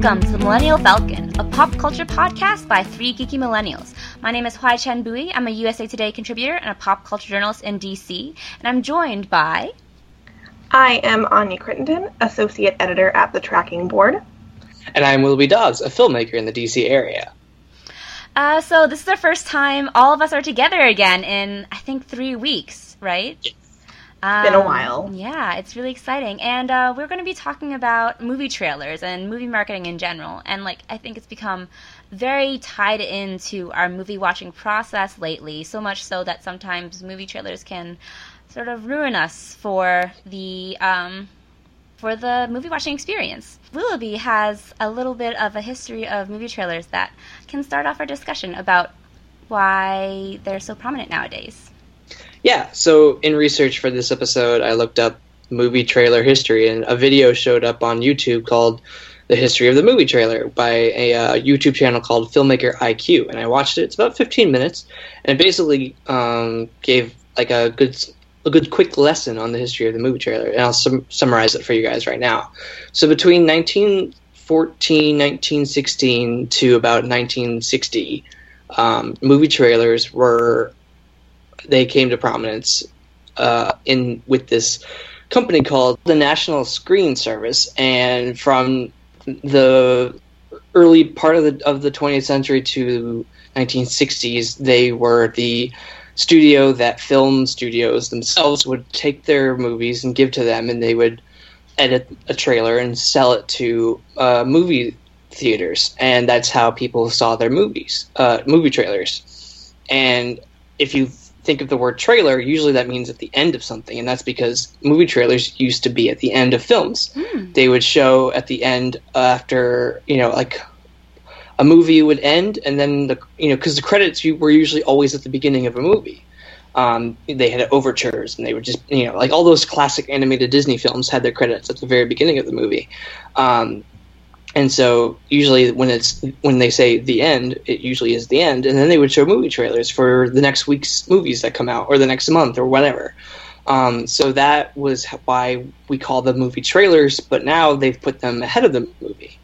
Welcome to Millennial Falcon, a pop culture podcast by three geeky millennials. My name is Hoai-Tran Bui. I'm a USA Today contributor and a pop culture journalist in DC, and I'm joined by. I am Anya Crittenden, associate editor at the Tracking Board. And I'm Willoughby Dobbs, a filmmaker in the DC area. Uh, so this is the first time all of us are together again in I think three weeks, right? Yes. Um, Been a while. Yeah, it's really exciting, and uh, we're going to be talking about movie trailers and movie marketing in general. And like, I think it's become very tied into our movie watching process lately. So much so that sometimes movie trailers can sort of ruin us for the um, for the movie watching experience. Willoughby has a little bit of a history of movie trailers that can start off our discussion about why they're so prominent nowadays. Yeah, so in research for this episode, I looked up movie trailer history, and a video showed up on YouTube called "The History of the Movie Trailer" by a uh, YouTube channel called Filmmaker IQ, and I watched it. It's about 15 minutes, and it basically um, gave like a good a good quick lesson on the history of the movie trailer, and I'll sum- summarize it for you guys right now. So between 1914, 1916 to about 1960, um, movie trailers were they came to prominence uh, in with this company called the National Screen Service, and from the early part of the of the 20th century to 1960s, they were the studio that film studios themselves would take their movies and give to them, and they would edit a trailer and sell it to uh, movie theaters, and that's how people saw their movies, uh, movie trailers. And if you think of the word trailer, usually that means at the end of something, and that's because movie trailers used to be at the end of films. Mm. They would show at the end after you know like a movie would end, and then the you know because the credits were usually always at the beginning of a movie. Um, they had overtures, and they would just you know like all those classic animated Disney films had their credits at the very beginning of the movie. Um, and so usually when it's when they say the end, it usually is the end, and then they would show movie trailers for the next week's movies that come out or the next month or whatever. Um, so that was why we call them movie trailers, but now they've put them ahead of the movie.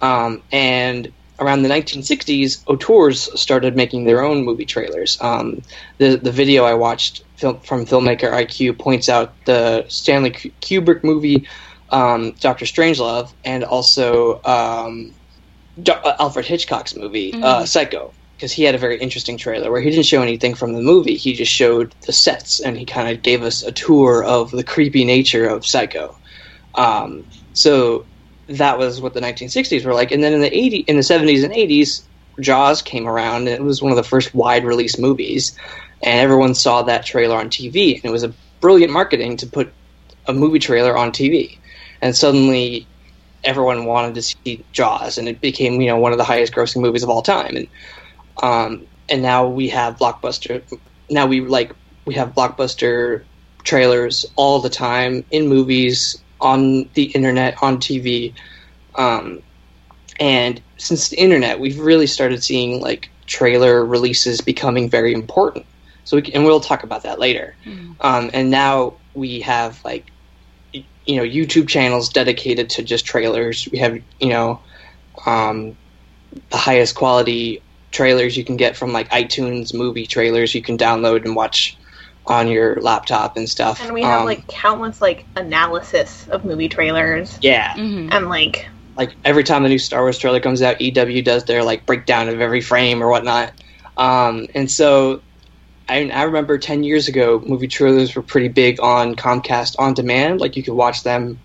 Um, and around the 1960s, auteurs started making their own movie trailers. Um, the the video I watched from filmmaker IQ points out the Stanley Kubrick movie um, Doctor Strangelove and also um, Do- uh, Alfred Hitchcock's movie Mhm. uh, Psycho because he had a very interesting trailer where he didn't show anything from the movie. He just showed the sets and he kind of gave us a tour of the creepy nature of Psycho. Um, so that was what the 1960s were like. And then in the 80 in the 70s and 80s, Jaws came around and it was one of the first wide release movies, and everyone saw that trailer on TV. And it was a brilliant marketing to put a movie trailer on TV, and suddenly everyone wanted to see Jaws, and it became you know one of the highest grossing movies of all time. And um, and now we have blockbuster. Now we like we have blockbuster trailers all the time in movies, on the internet, on TV. Um, and since the internet, we've really started seeing like trailer releases becoming very important. So we can, and we'll talk about that later. Mm. Um, and now we have like you know YouTube channels dedicated to just trailers. We have you know um, the highest quality trailers you can get from like iTunes movie trailers you can download and watch on your laptop and stuff. And we have Um, like countless like analysis of movie trailers. yeah, hmm And like like every time the new Star Wars trailer comes out, EW does their like breakdown of every frame or whatnot. Um, and so I, I remember 10 years ago, movie trailers were pretty big on Comcast On Demand. Like you could watch them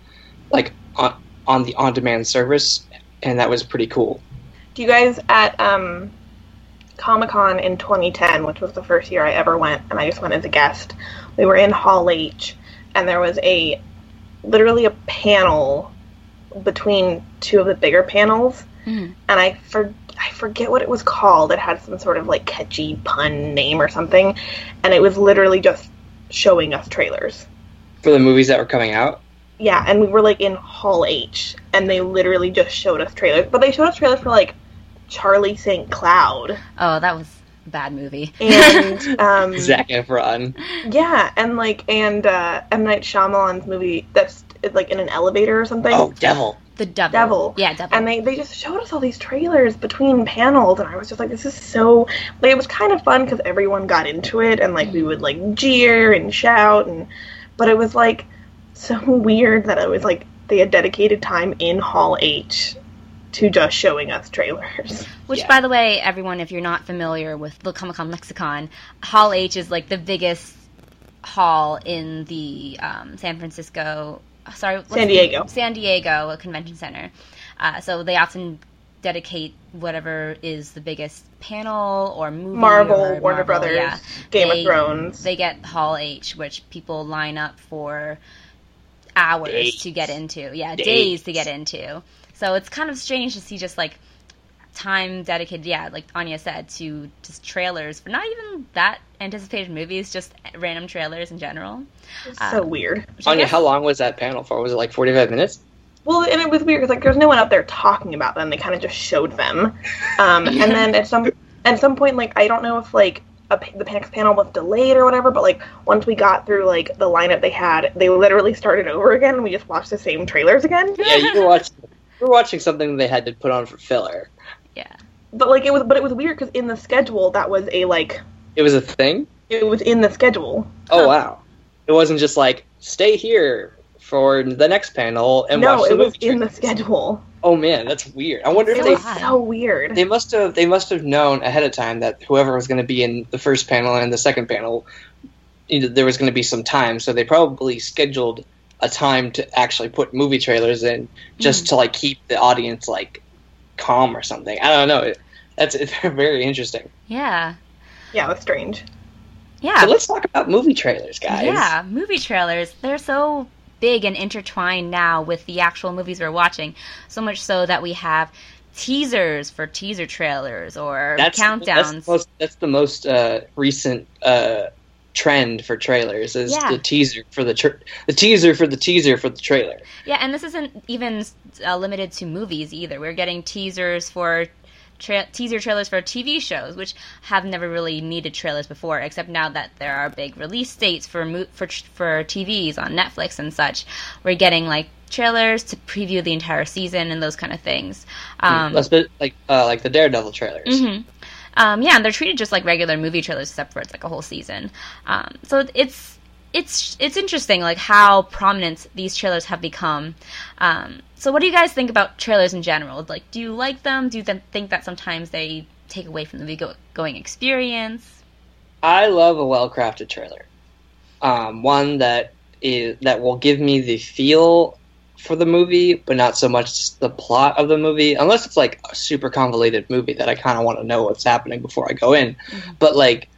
like on, on the on demand service, and that was pretty cool. do you guys at um Comic Con in 2010, which was the first year I ever went, and I just went as a guest. We were in Hall H, and there was a literally a panel between two of the bigger panels, Mhm. and I for I forget what it was called. It had some sort of like catchy pun name or something, and it was literally just showing us trailers. For the movies that were coming out, Yeah, and we were like in Hall H, and they literally just showed us trailers. But they showed us trailers for like Charlie St. Cloud Oh, that was a bad movie. and um, Zac Efron. yeah, and like and uh, M Night Shyamalan's movie that's like in an elevator or something. Oh, Devil. The devil. Devil. Yeah, devil. and they, they just showed us all these trailers between panels and i was just like this is so like it was kind of fun because everyone got into it and like we would like jeer and shout and but it was like so weird that it was like they had dedicated time in hall h to just showing us trailers Which, Yeah. by the way, everyone, if you're not familiar with the Comic Con lexicon, Hall H is like the biggest hall in the um, San Francisco. Sorry, San Diego. San Diego a Convention Center. Uh, so they often dedicate whatever is the biggest panel or movie marvel or warner Marvel, brothers yeah. game They- of thrones They get Hall H, which people line up for hours Days. to get into. Yeah, Days. days to get into. So it's kind of strange to see just like time dedicated, yeah, like Anya said, to just trailers for not even that anticipated movies, just random trailers in general. it's uh, so weird Anya, guess- how long was that panel for? Was it like 45 minutes? Well, and it was weird because like there's no one up there talking about them. They kind of just showed them, um, and then at some at some point, like I don't know if like a, the next panel was delayed or whatever, but like once we got through like the lineup they had, they literally started over again. and We just watched the same trailers again. Yeah, you were watching. You were watching something they had to put on for filler. Yeah. But like it was, but it was weird because in the schedule that was a like It was a thing. it was in the schedule. Oh Huh. wow! It wasn't just like stay here for the next panel and no, watch the it was movie. in the schedule. Oh man, that's weird. I wonder if they was so weird. they must have they must have known ahead of time that whoever was going to be in the first panel and the second panel, you know, there was going to be some time, so they probably scheduled a time to actually put movie trailers in just mm. to like keep the audience like calm or something. I don't know. It, that's it's very interesting. Yeah. Yeah, it was strange. Yeah. So let's talk about movie trailers, guys. Yeah, movie trailers. They're so big and intertwined now with the actual movies we're watching. So much so that we have teasers for teaser trailers or that's countdowns. That's the most, that's the most uh, recent uh, trend for trailers is Yeah. the teaser for the tr- the teaser for the teaser for the trailer. Yeah, and this isn't even uh, limited to movies either. We're getting teasers for tra- teaser trailers for TV shows, which have never really needed trailers before, except now that there are big release dates for mo- for tr- for TVs on Netflix and such. We're getting like trailers to preview the entire season and those kind of things. Um, That's bit like uh, like the Daredevil trailers. Mhm. Um, yeah, and they're treated just like regular movie trailers, except for it's like a whole season. Um, so it's it's it's interesting, like how prominent these trailers have become. Um, so, what do you guys think about trailers in general? Like, do you like them? Do you th- think that sometimes they take away from the movie going experience? I love a well crafted trailer. Um, one that is that will give me the feel for the movie, but not so much the plot of the movie, unless it's like a super convoluted movie that I kind of want to know what's happening before I go in. Mhm. But like,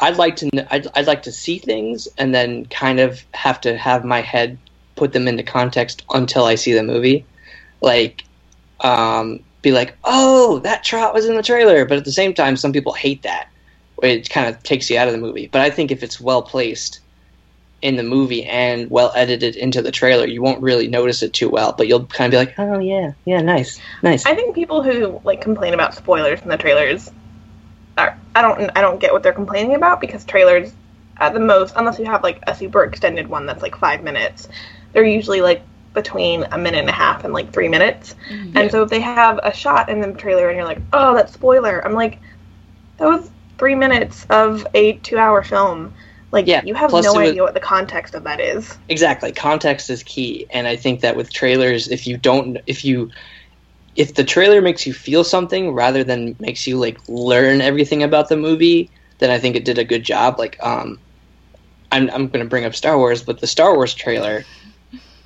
I'd like to I'd, I'd like to see things and then kind of have to have my head put them into context until I see the movie. Like, um, be like, oh, that trot was in the trailer, but at the same time, some people hate that it kind of takes you out of the movie. But I think if it's well placed in the movie and well edited into the trailer, you won't really notice it too well. But you'll kind of be like, oh yeah, yeah, nice, nice. I think people who like complain about spoilers in the trailers are I don't I don't get what they're complaining about because trailers at the most unless you have like a super extended one that's like 5 minutes they're usually like between a minute and a half and like 3 minutes. Mhm. And so if they have a shot in the trailer and you're like, "Oh, that's spoiler." I'm like that was 3 minutes of a 2-hour film. Like Yeah, you have plus no was- idea what the context of that is. Exactly. Context is key, and I think that with trailers, if you don't, if you, if the trailer makes you feel something rather than makes you like learn everything about the movie, then I think it did a good job. Like, um, I'm I'm going to bring up Star Wars, but the Star Wars trailer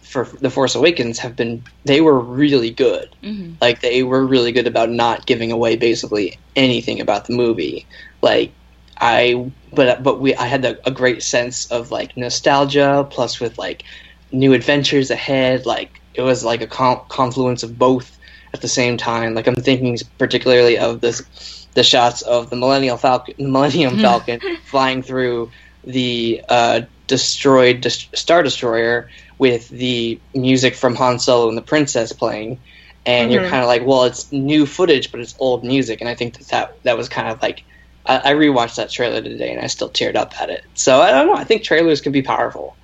for The Force Awakens have been they were really good. Mhm. Like they were really good about not giving away basically anything about the movie. Like I, but but we I had a, a great sense of like nostalgia plus with like new adventures ahead. Like it was like a con- confluence of both at the same time. Like I'm thinking particularly of this the shots of the Millennial Falcon, Millennium Falcon flying through the uh, destroyed Des- Star Destroyer with the music from Han Solo and the Princess playing, and you're Mhm. kind of like, well, it's new footage, but it's old music, and I think that that, that was kind of like. I, I rewatched that trailer today, and I still teared up at it. So I don't know. I think trailers can be powerful,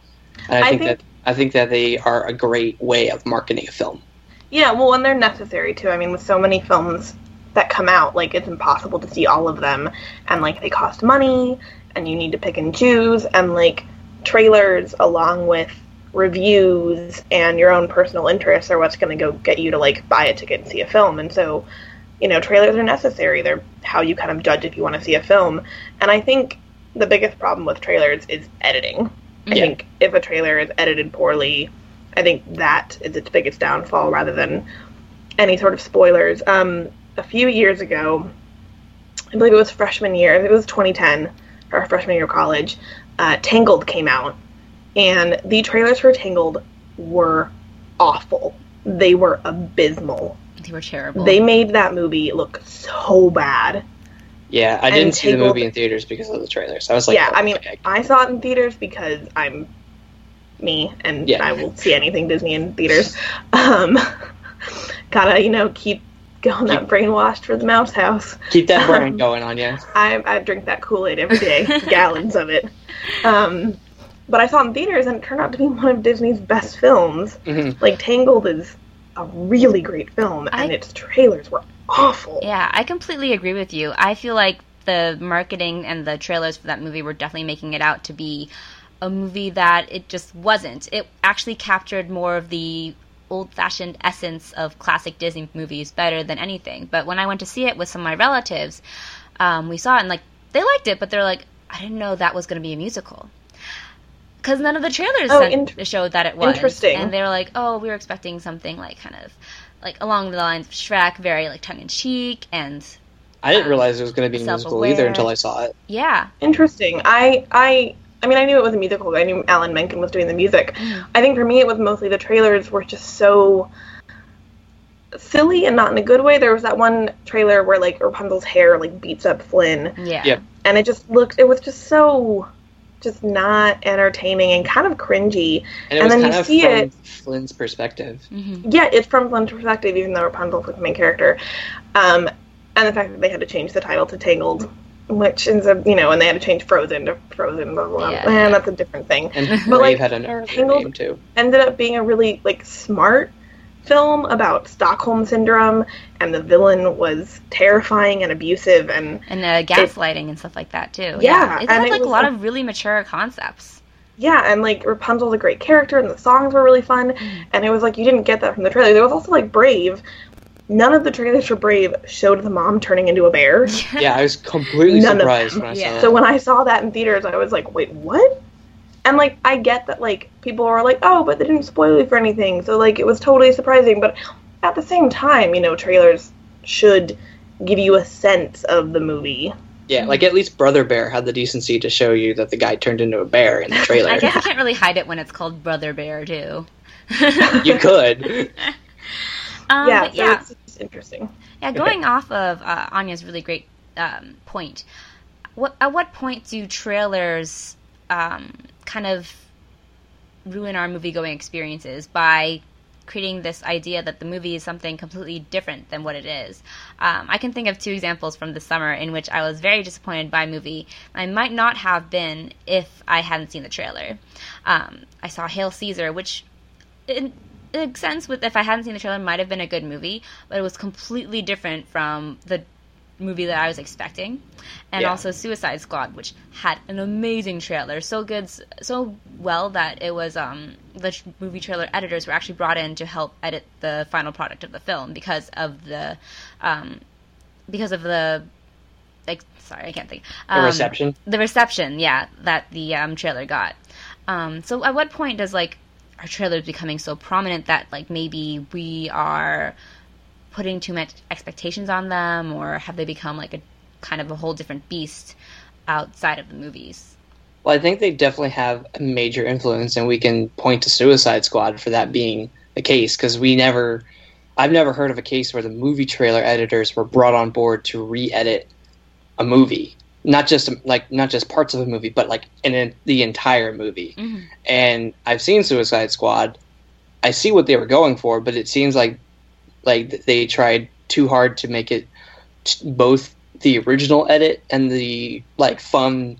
and I, I think, think- that I think that they are a great way of marketing a film. Yeah, well, and they're necessary too. I mean, with so many films that come out, like it's impossible to see all of them, and like they cost money, and you need to pick and choose, and like trailers along with reviews and your own personal interests are what's going to go get you to like buy a ticket and see a film. And so, you know, trailers are necessary. They're how you kind of judge if you want to see a film. And I think the biggest problem with trailers is editing. I Yeah. think if a trailer is edited poorly, I think that is its biggest downfall rather than any sort of spoilers. Um, a few years ago, I believe it was freshman year, it was 2010, or freshman year of college, uh, Tangled came out, and the trailers for Tangled were awful. They were abysmal. They were terrible. They made that movie look so bad. Yeah, I didn't see the Tangled- movie in theaters because of the trailers. I was like, yeah, oh, I mean, okay. I saw it in theaters because I'm me and Yeah. I will see anything Disney in theaters. Um, gotta, you know, keep going that brainwashed for the mouse house. keep that brain um, going on you. I, I drink that Kool Aid every day, gallons of it. Um, but I saw it in theaters and it turned out to be one of Disney's best films. hmm Like, Tangled is a really great film, and I- its trailers were awful. Yeah, I completely agree with you. I feel like the marketing and the trailers for that movie were definitely making it out to be a movie that it just wasn't. It actually captured more of the old fashioned essence of classic Disney movies better than anything. But when I went to see it with some of my relatives, um, we saw it and like they liked it, but they're like, I didn't know that was going to be a musical. Because none of the trailers Oh, sent- int- showed that it was. interesting. And they were like, oh, we were expecting something like kind of like along the lines of Shrek, very like tongue in cheek, and I didn't um, realize it was going to be a musical either until I saw it. yeah, Interesting. I I I mean I knew it was a musical. I knew Alan Menken was doing the music. I think for me it was mostly the trailers were just so silly and not in a good way. There was that one trailer where like Rapunzel's hair like beats up Flynn yeah, Yep. and it just looked it was just so just not entertaining and kind of cringy. And it And was then kind you of see from it- Flynn's perspective. hmm Yeah, it's from Flynn's perspective, even though Rapunzel's like the main character. Um, and the fact that they had to change the title to Tangled, which ends up, you know, and they had to change Frozen to Frozen, blah, blah, blah. Yeah. And that's a different thing. And But, Brave like, had an earlier Tangled- name too. Ended up being a really, like, smart film about Stockholm Syndrome, and the villain was terrifying and abusive, and and uh, gaslighting and stuff like that too. Yeah, it and had it like a lot a- of really mature concepts. yeah, and, like, Rapunzel's a great character, and the songs were really fun, and it was like, you didn't get that from the trailer. There was also, like, Brave. None of the trailers for Brave showed the mom turning into a bear. Yeah, I was completely None surprised when I Yeah. saw So when I saw that in theaters, I was like, wait, what? And like, I get that like people are like, oh, but they didn't spoil you for anything, so like it was totally surprising. But at the same time, you know, trailers should give you a sense of the movie. Yeah, like at least Brother Bear had the decency to show you that the guy turned into a bear in the trailer. I guess you can't really hide it when it's called Brother Bear too. you could. Um, yeah, so yeah, it's just interesting. yeah. Going off of uh, Anya's really great um, point, what at what point do trailers um, kind of ruin our movie going experiences by creating this idea that the movie is something completely different than what it is. Um, I can think of two examples from the summer in which I was very disappointed by a movie. I might not have been if I hadn't seen the trailer. Um, I saw Hail Caesar, which in, in sense, with if I hadn't seen the trailer, might have been a good movie, but it was completely different from the movie that I was expecting, and Yeah. also Suicide Squad, which had an amazing trailer, so good, so well that it was um, the movie trailer editors were actually brought in to help edit the final product of the film because of the um, because of the like sorry I can't think The um, reception. the reception yeah that the um, trailer got um, so at what point does like our trailers becoming so prominent that like maybe we are putting too much expectations on them or have they become like a kind of a whole different beast outside of the movies Well, I think they definitely have a major influence, and we can point to Suicide Squad for that being the case because we never, I've never heard of a case where the movie trailer editors were brought on board to re-edit a movie, not just like not just parts of a movie, but like in a, the entire movie. Mhm. And I've seen Suicide Squad. I see what they were going for, but it seems like like they tried too hard to make it t- both the original edit and the like fun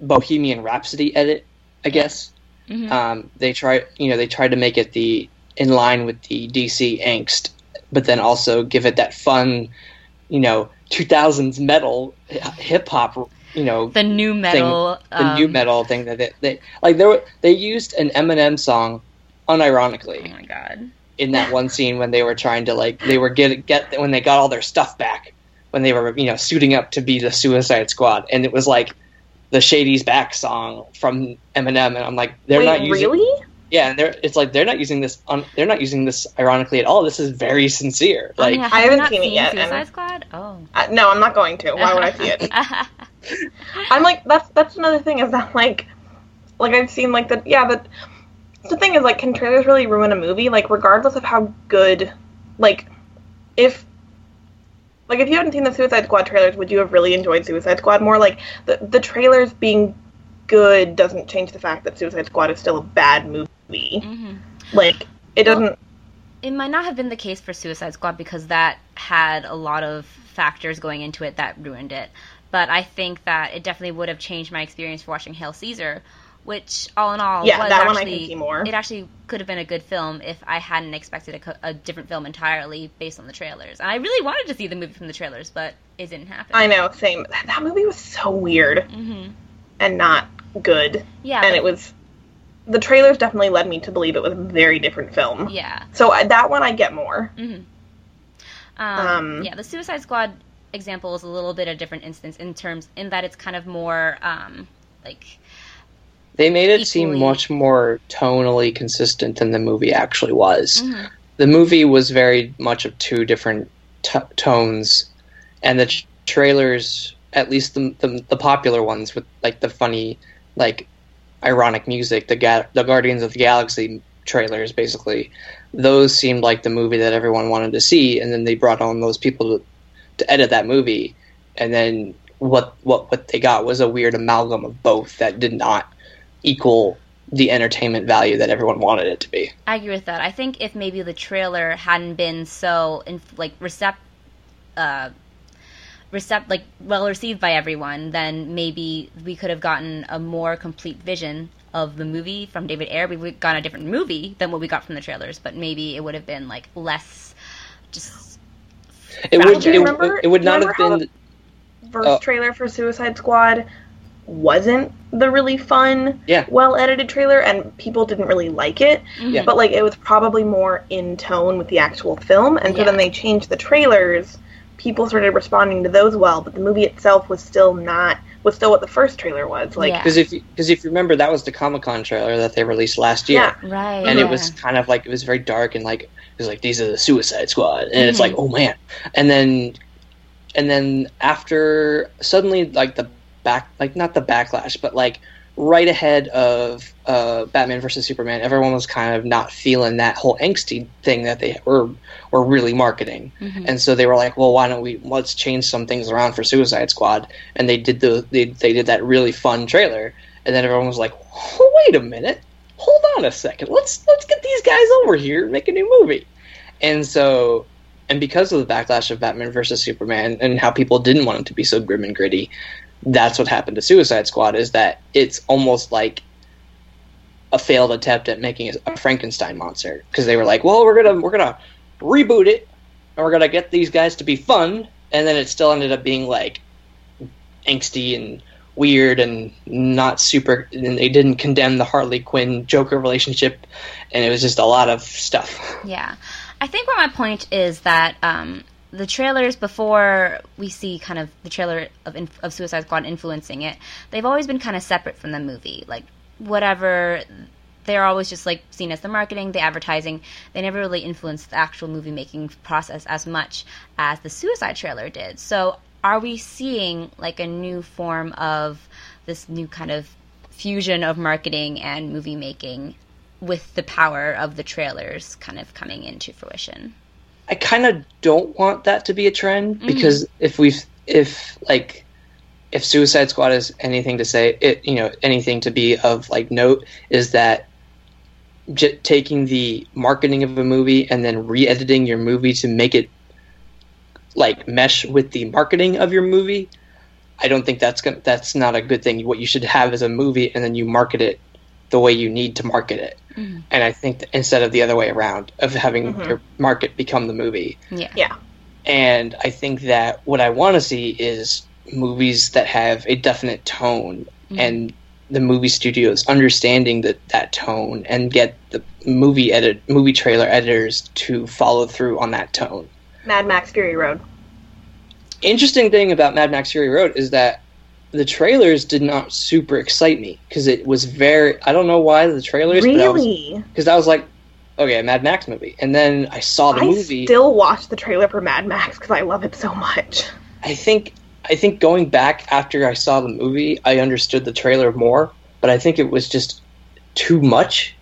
Bohemian Rhapsody edit, I guess. Mhm. Um, they tried, you know, they tried to make it the in line with the DC angst, but then also give it that fun, you know, 2000s metal hip hop, you know, the nu metal, thing, the um, nu metal thing that they, they like. They were they used an Eminem song, unironically. Oh my god! In that one scene when they were trying to like they were get get when they got all their stuff back when they were you know suiting up to be the Suicide Squad, and it was like the Shady's Back song from Eminem, and I'm like, they're Wait, not using. really? Yeah, and they're it's like they're not using this. On, they're not using this ironically at all. This is very sincere. Oh, Like yeah, have I haven't not seen it yet, Suicide and- Squad. Oh, Uh, no, I'm not going to. Why would I see it? I'm like that's that's another thing is that like like I've seen like the yeah but the thing is like can trailers really ruin a movie? Like regardless of how good like if like if you hadn't seen the Suicide Squad trailers would you have really enjoyed Suicide Squad more? Like the the trailers being good doesn't change the fact that Suicide Squad is still a bad movie. Hmm like it Well- doesn't it might not have been the case for Suicide Squad because that had a lot of factors going into it that ruined it. But I think that it definitely would have changed my experience for watching Hail Caesar, which all in all Yeah, was that one I can see more. it actually could have been a good film if I hadn't expected a, co- a different film entirely based on the trailers. And I really wanted to see the movie from the trailers, but it didn't happen. I know same that, that movie was so weird hmm and not good Yeah, and it was the trailers definitely led me to believe it was a very different film. yeah. So I, that one I get more. hmm Um, Um, yeah, the Suicide Squad example is a little bit a different instance in terms in that it's kind of more um, like they made it seem much more tonally consistent than the movie actually was. mhm. The movie was very much of two different t- tones, and the trailers, at least the, the the popular ones with like the funny, like ironic music, the ga- the Guardians of the Galaxy trailers, basically, those seemed like the movie that everyone wanted to see, and then they brought on those people to, to edit that movie, and then what what what they got was a weird amalgam of both that did not equal the entertainment value that everyone wanted it to be. I agree with that. I think if maybe the trailer hadn't been so in, like recept uh recept like well received by everyone, then maybe we could have gotten a more complete vision of the movie from David Ayer. We would have gotten a different movie than what we got from the trailers, but maybe it would have been like less just It Well, would it, you remember- it would not remember have how been First Oh. trailer for Suicide Squad wasn't the really fun, Yeah. well edited trailer, and people didn't really like it. Yeah. But like it was probably more in tone with the actual film, and so Yeah. then they changed the trailers. People started responding to those well, but the movie itself was still not was still what the first trailer was. Like Yeah. because if because if you remember that was the Comic Con trailer that they released last year, Yeah. right. and yeah. it was kind of like it was very dark and like it was like these are the Suicide Squad, and it's Mhm. like oh man, and then and then after suddenly like the back like not the backlash, but like right ahead of uh, Batman versus Superman, everyone was kind of not feeling that whole angsty thing that they were were really marketing. Mhm. and so they were like, "Well, why don't we let's change some things around for Suicide Squad?" And they did the they they did that really fun trailer, and then everyone was like, oh, "Wait a minute, hold on a second, let's let's get these guys over here and make a new movie." And so, and because of the backlash of Batman versus Superman and how people didn't want it to be so grim and gritty, that's what happened to Suicide Squad. Is that it's almost like a failed attempt at making a Frankenstein monster because they were like, "Well, we're gonna we're gonna reboot it and we're gonna get these guys to be fun, and then it still ended up being like angsty and weird and not super. And they didn't condemn the Harley Quinn Joker relationship, and it was just a lot of stuff. Yeah, I think what my point is that um, the trailers before we see kind of the trailer of of Suicide Squad influencing it, they've always been kind of separate from the movie. Like whatever, they're always just like seen as the marketing, the advertising. They never really influenced the actual movie making process as much as the Suicide trailer did. So are we seeing like a new form of this new kind of fusion of marketing and movie making with the power of the trailers kind of coming into fruition. I kind of don't want that to be a trend mm. because if we if like if Suicide Squad is anything to say it you know anything to be of like note is that j- taking the marketing of a movie and then re-editing your movie to make it like mesh with the marketing of your movie I don't think that's gonna, that's not a good thing. What you should have is a movie and then you market it the way you need to market it. Mhm. And I think that instead of the other way around of having Mhm. your market become the movie. Yeah. Yeah. And I think that what I want to see is movies that have a definite tone Mhm. and the movie studios understanding that that tone and get the movie edit movie trailer editors to follow through on that tone. Mad Max Fury Road. Interesting thing about Mad Max Fury Road is that the trailers did not super excite me because it was very I don't know why the trailers I Really? because I was like okay a Mad Max movie and then I saw the movie I movie still watch the trailer for Mad Max because I love it so much. I think I think going back after I saw the movie, I understood the trailer more, but I think it was just too much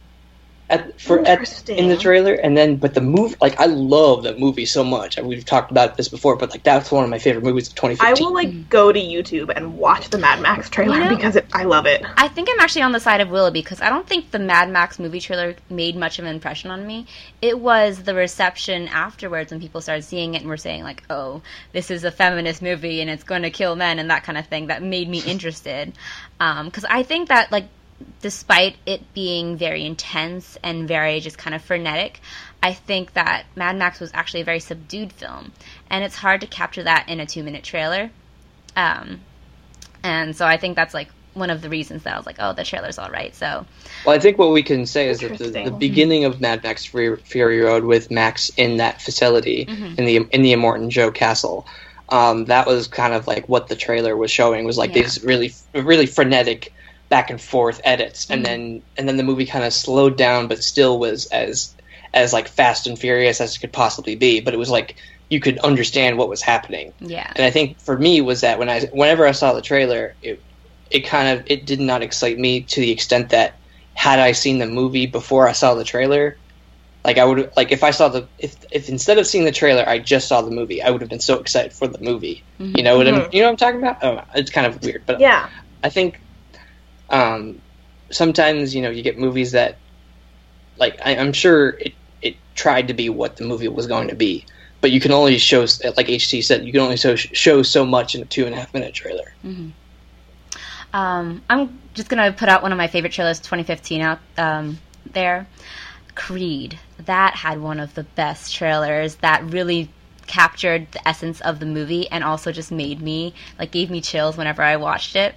at for at in the trailer. And then, but the movie, like I love that movie so much. We've talked about this before, but like that's one of my favorite movies of I 2015. will like go to YouTube and watch the Mad Max trailer You know- because it, I love it. I think I'm actually on the side of Willoughby because I don't think the Mad Max movie trailer made much of an impression on me. It was the reception afterwards when people started seeing it and were saying like, "Oh, this is a feminist movie and it's going to kill men" and that kind of thing that made me interested. Um, because I think that like, despite it being very intense and very just kind of frenetic, I think that Mad Max was actually a very subdued film, and it's hard to capture that in a two-minute trailer. Um, and so I think that's like one of the reasons that I was like, oh, the trailer's all right. So Well, I think what we can say is that the, the beginning of Mad Max Fury, Road with Max in that facility Mhm. in the in the Immortan Joe Castle, um, that was kind of like what the trailer was showing was like Yeah. these really really frenetic back and forth edits, and Mhm. then and then the movie kind of slowed down, but still was as as like fast and furious as it could possibly be. But it was like you could understand what was happening yeah, and I think for me was that when I whenever I saw the trailer, it it kind of it did not excite me to the extent that had I seen the movie before I saw the trailer, like I would like if I saw the if if instead of seeing the trailer I just saw the movie, I would have been so excited for the movie. Mhm. You know what I'm Mhm. you know what I'm talking about? Oh, it's kind of weird, but Yeah. I think um, sometimes you know you get movies that like I, I'm sure it it tried to be what the movie was going to be, but you can only show like HT said you can only show show so much in a two and a half minute trailer. Um, I'm just gonna put out one of my favorite trailers, 2015, out um, there. Creed. That had one of the best trailers. That really captured the essence of the movie, and also just made me like gave me chills whenever I watched it.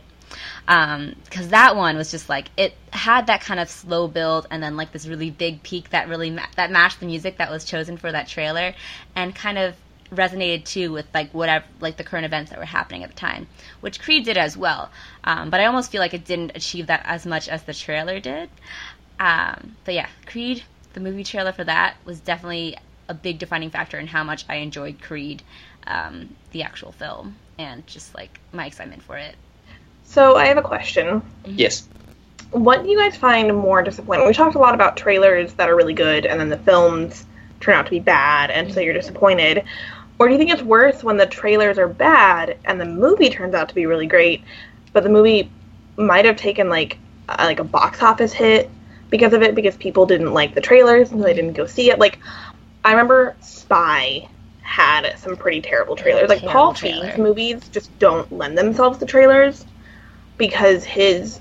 Because that one was just like it had that kind of slow build, and then like this really big peak that really ma- that matched the music that was chosen for that trailer, and kind of resonated too with like whatever like the current events that were happening at the time, which Creed did as well. Um, but I almost feel like it didn't achieve that as much as the trailer did. Um, but yeah, Creed, the movie trailer for that was definitely a big defining factor in how much I enjoyed Creed, um, the actual film, and just like my excitement for it. So I have a question. Yes. What do you guys find more disappointing? We talked a lot about trailers that are really good and then the films turn out to be bad and so you're disappointed. Or do you think it's worse when the trailers are bad and the movie turns out to be really great, but the movie might have taken like a, like a box office hit because of it because people didn't like the trailers and so they didn't go see it. Like I remember Spy had some pretty terrible trailers. Like Terrible Paul trailer. Feig's movies just don't lend themselves to trailers because his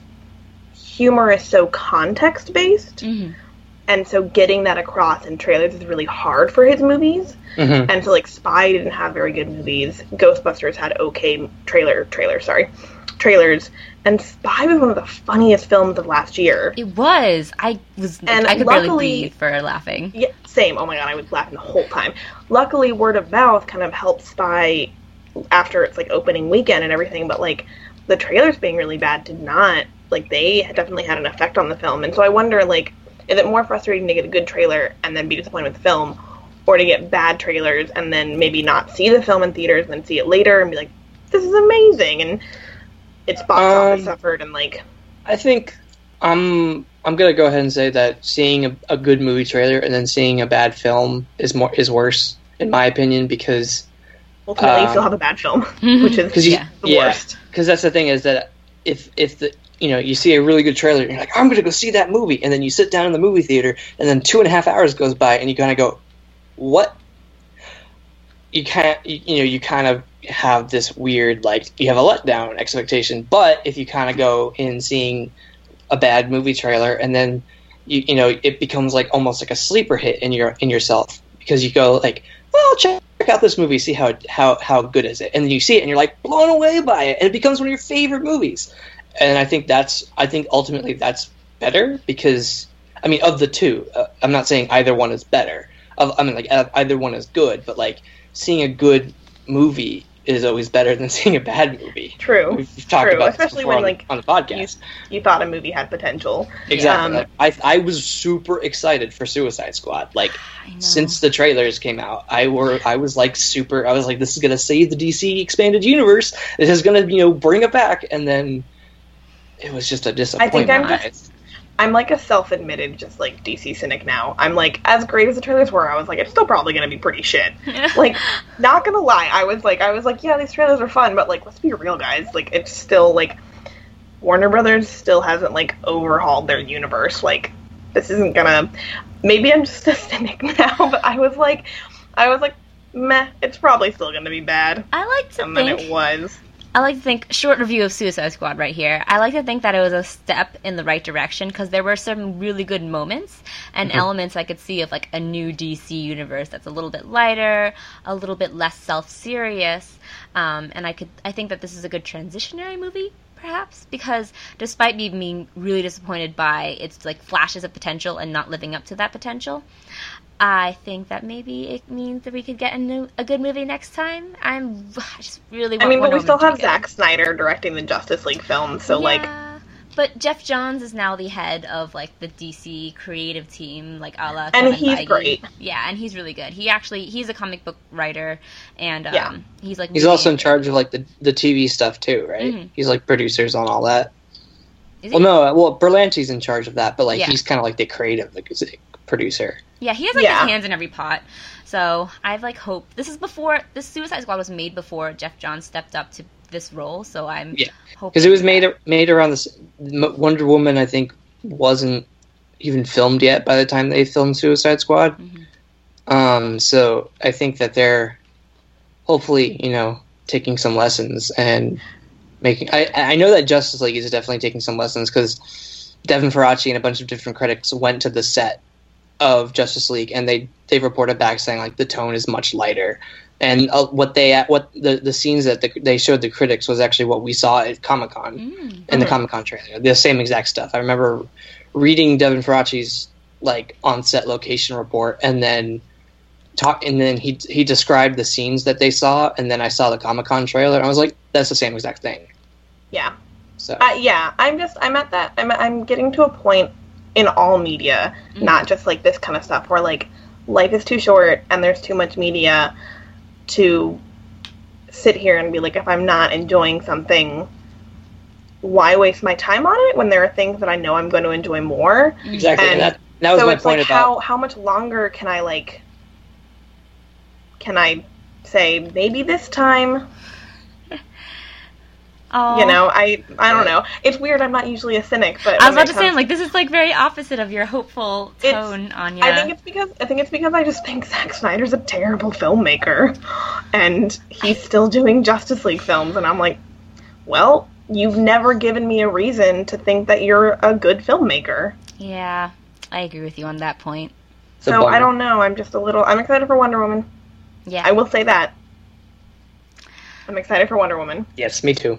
humor is so context based Mm-hmm. and so getting that across in trailers is really hard for his movies hmm and so like spy didn't have very good movies ghostbusters had okay trailer trailer sorry trailers and spy was one of the funniest films of last year It was. I was. And I could barely breathe for laughing. yeah same oh my god i was laughing the whole time luckily word of mouth kind of helped spy after its like opening weekend and everything but like the trailers being really bad did not like they definitely had an effect on the film and so i wonder like is it more frustrating to get a good trailer and then be disappointed with the film or to get bad trailers and then maybe not see the film in theaters and then see it later and be like this is amazing and its box office Um, suffered and like I think I'm I'm gonna go ahead and say that seeing a, a good movie trailer and then seeing a bad film is more is worse in my opinion because ultimately you um, still have a bad film which is you- Yeah. the yeah. worst because that's the thing is that if if the you know you see a really good trailer you're like I'm gonna go see that movie. And then you sit down in the movie theater and then two and a half hours goes by and you kind of go what? You can't you, you know you kind of have this weird like you have a letdown expectation. But if you kind of go in seeing a bad movie trailer, and then you you know it becomes like almost like a sleeper hit in your in yourself. Because you go like, well, check out this movie, see how how how good is it, and you see it and you're like blown away by it, and it becomes one of your favorite movies. And I think that's I think ultimately that's better because I mean of the two, uh, I'm not saying either one is better. Of, I mean like either one is good, but like seeing a good movie is always better than seeing a bad movie. True. We've, talked True, about especially when, on, like, on the podcast. You thought a movie had potential. Exactly. Um, I I was super excited for Suicide Squad. Like since the trailers came out, I were I was like super. I was like, this is gonna save the DC expanded universe. This is gonna you know bring it back, and then it was just a disappointment. I'm just- I'm like a self-admitted just like DC cynic now. I'm like as great as the trailers were, I was like it's still probably going to be pretty shit. Like not going to lie, I was like I was like yeah, these trailers are fun, but like let's be real guys, like it's still like Warner Brothers still hasn't like overhauled their universe. Like this isn't to maybe I'm just a cynic now, but I was like I was like meh, it's probably still going to be bad. I like to And then think it was. I like to think short review of Suicide Squad right here. I like to think that it was a step in the right direction because there were some really good moments and elements I could see of like a new DC universe that's a little bit lighter, a little bit less self-serious, um, and I could I think that this is a good transitionary movie perhaps because despite me being really disappointed by its like flashes of potential and not living up to that potential I think that maybe it means that we could get a new, a good movie next time. I'm I just really. Want I mean, but we still Woman to have be. Zack Snyder directing the Justice League films, so like Yeah. But Geoff Johns is now the head of like the DC creative team, like a la And Kevin he's Feige. great. Yeah, and he's really good. He actually he's a comic book writer, and um, Yeah. he's like He's also in charge of like the the TV stuff too, right? Mhm. He's like producers on all that. Is he? Well, no, well Berlanti's in charge of that, but like Yeah. he's kind of like the creative like, producer. Yeah, he has like Yeah. his hands in every pot. So I've like hope. This is before this Suicide Squad was made before Geoff Johns stepped up to this role. So I'm Yeah. because it was made made around this Wonder Woman. I think wasn't even filmed yet by the time they filmed Suicide Squad. Mhm. Um, so I think that they're hopefully you know taking some lessons and making. I I know that Justice League is definitely taking some lessons because Devin Faraci and a bunch of different critics went to the set of Justice League and they they reported back saying like the tone is much lighter. And uh, what they what the, the scenes that the, they showed the critics was actually what we saw at Comic Con Mm. in the. Comic Con trailer. The same exact stuff. I remember reading Devin Faraci's like on set location report and then talk and then he he described the scenes that they saw and then I saw the Comic Con trailer and I was like, that's the same exact thing. yeah. So Uh, yeah, I'm just I'm at that I'm I'm getting to a point in all media, Mhm. not just like this kind of stuff where like life is too short and there's too much media to sit here and be like if I'm not enjoying something why waste my time on it when there are things that I know I'm going to enjoy more? exactly. And that that was so my it's point like about how how much longer can I like can I say maybe this time Oh. you know I I don't know it's weird I'm not usually a cynic but I was about to say, like, this is like very opposite of your hopeful It's- tone, Anya. I think it's because I think it's because I just think Zack Snyder's a terrible filmmaker, and he's still doing Justice League films, and I'm like, well, you've never given me a reason to think that you're a good filmmaker. yeah, I agree with you on that point. So I don't know. I'm just a little. I'm excited for Wonder Woman. Yeah. I will say that. I'm excited for Wonder Woman. Yes, me too.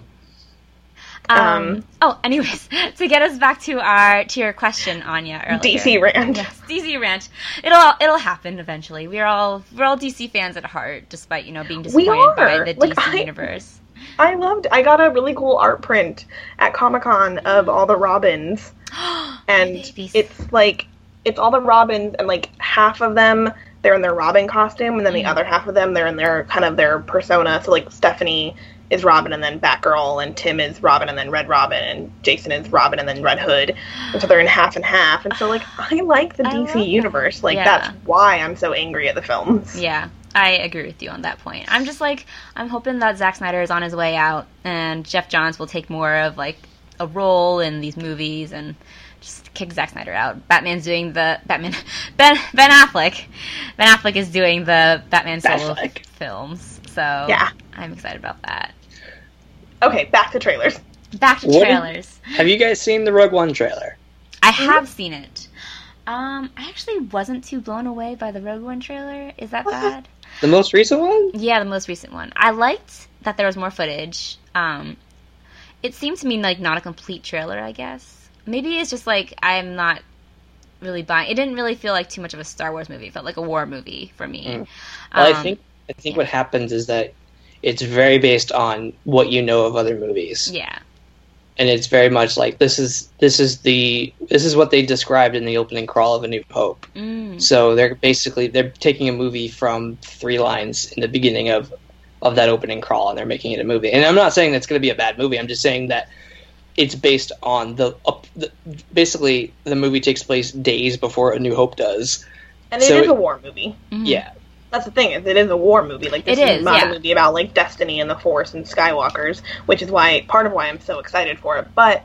Um, Um, oh, anyways, to get us back to our to your question, Anya. Earlier. DC rant. Yes, DC rant. It'll it'll happen eventually. We're all we're all DC fans at heart, despite you know being disappointed by the Like, DC I- universe. I loved. I got a really cool art print at Comic Con of all the Robins. and it's like it's all the robins and like half of them they're in their robin costume and then the Mhm. other half of them they're in their kind of their persona so like stephanie is robin and then batgirl and tim is robin and then red robin and jason is robin and then red hood and so they're in half and half and so like i like the I dc universe like Yeah. that's why i'm so angry at the films Yeah, I agree with you on that point. I'm just like I'm hoping that Zack Snyder is on his way out, and Geoff Johns will take more of like a role in these movies and just kick Zack Snyder out. Batman's doing the Batman. Ben Ben Affleck. Ben Affleck is doing the Batman solo films, so Yeah. I'm excited about that. Okay back to trailers back to What did- trailers. Have you guys seen the Rogue One trailer? I have seen it. Um, I actually wasn't too blown away by the Rogue One trailer. Is that bad? The most recent one? Yeah, the most recent one. I liked that there was more footage. Um, it seemed to me like not a complete trailer. I guess maybe it's just like I'm not really buying. It didn't really feel like too much of a Star Wars movie. It felt like a war movie for me. Mm. Well, I Um, think I think what happens is that it's very based on what you know of other movies, Yeah. and it's very much like this is this is the this is what they described in the opening crawl of A New Hope. Mm. So they're basically they're taking a movie from three lines in the beginning of of that opening crawl and they're making it a movie. And I'm not saying that's going to be a bad movie. I'm just saying that it's based on the, up the basically the movie takes place days before A New Hope does. And it is So it- a war movie. Mhm. Yeah. That's the thing is, it is a war movie. Like this It is, is, not yeah. a movie about like destiny and the Force and Skywalkers, which is why part of why I'm so excited for it. But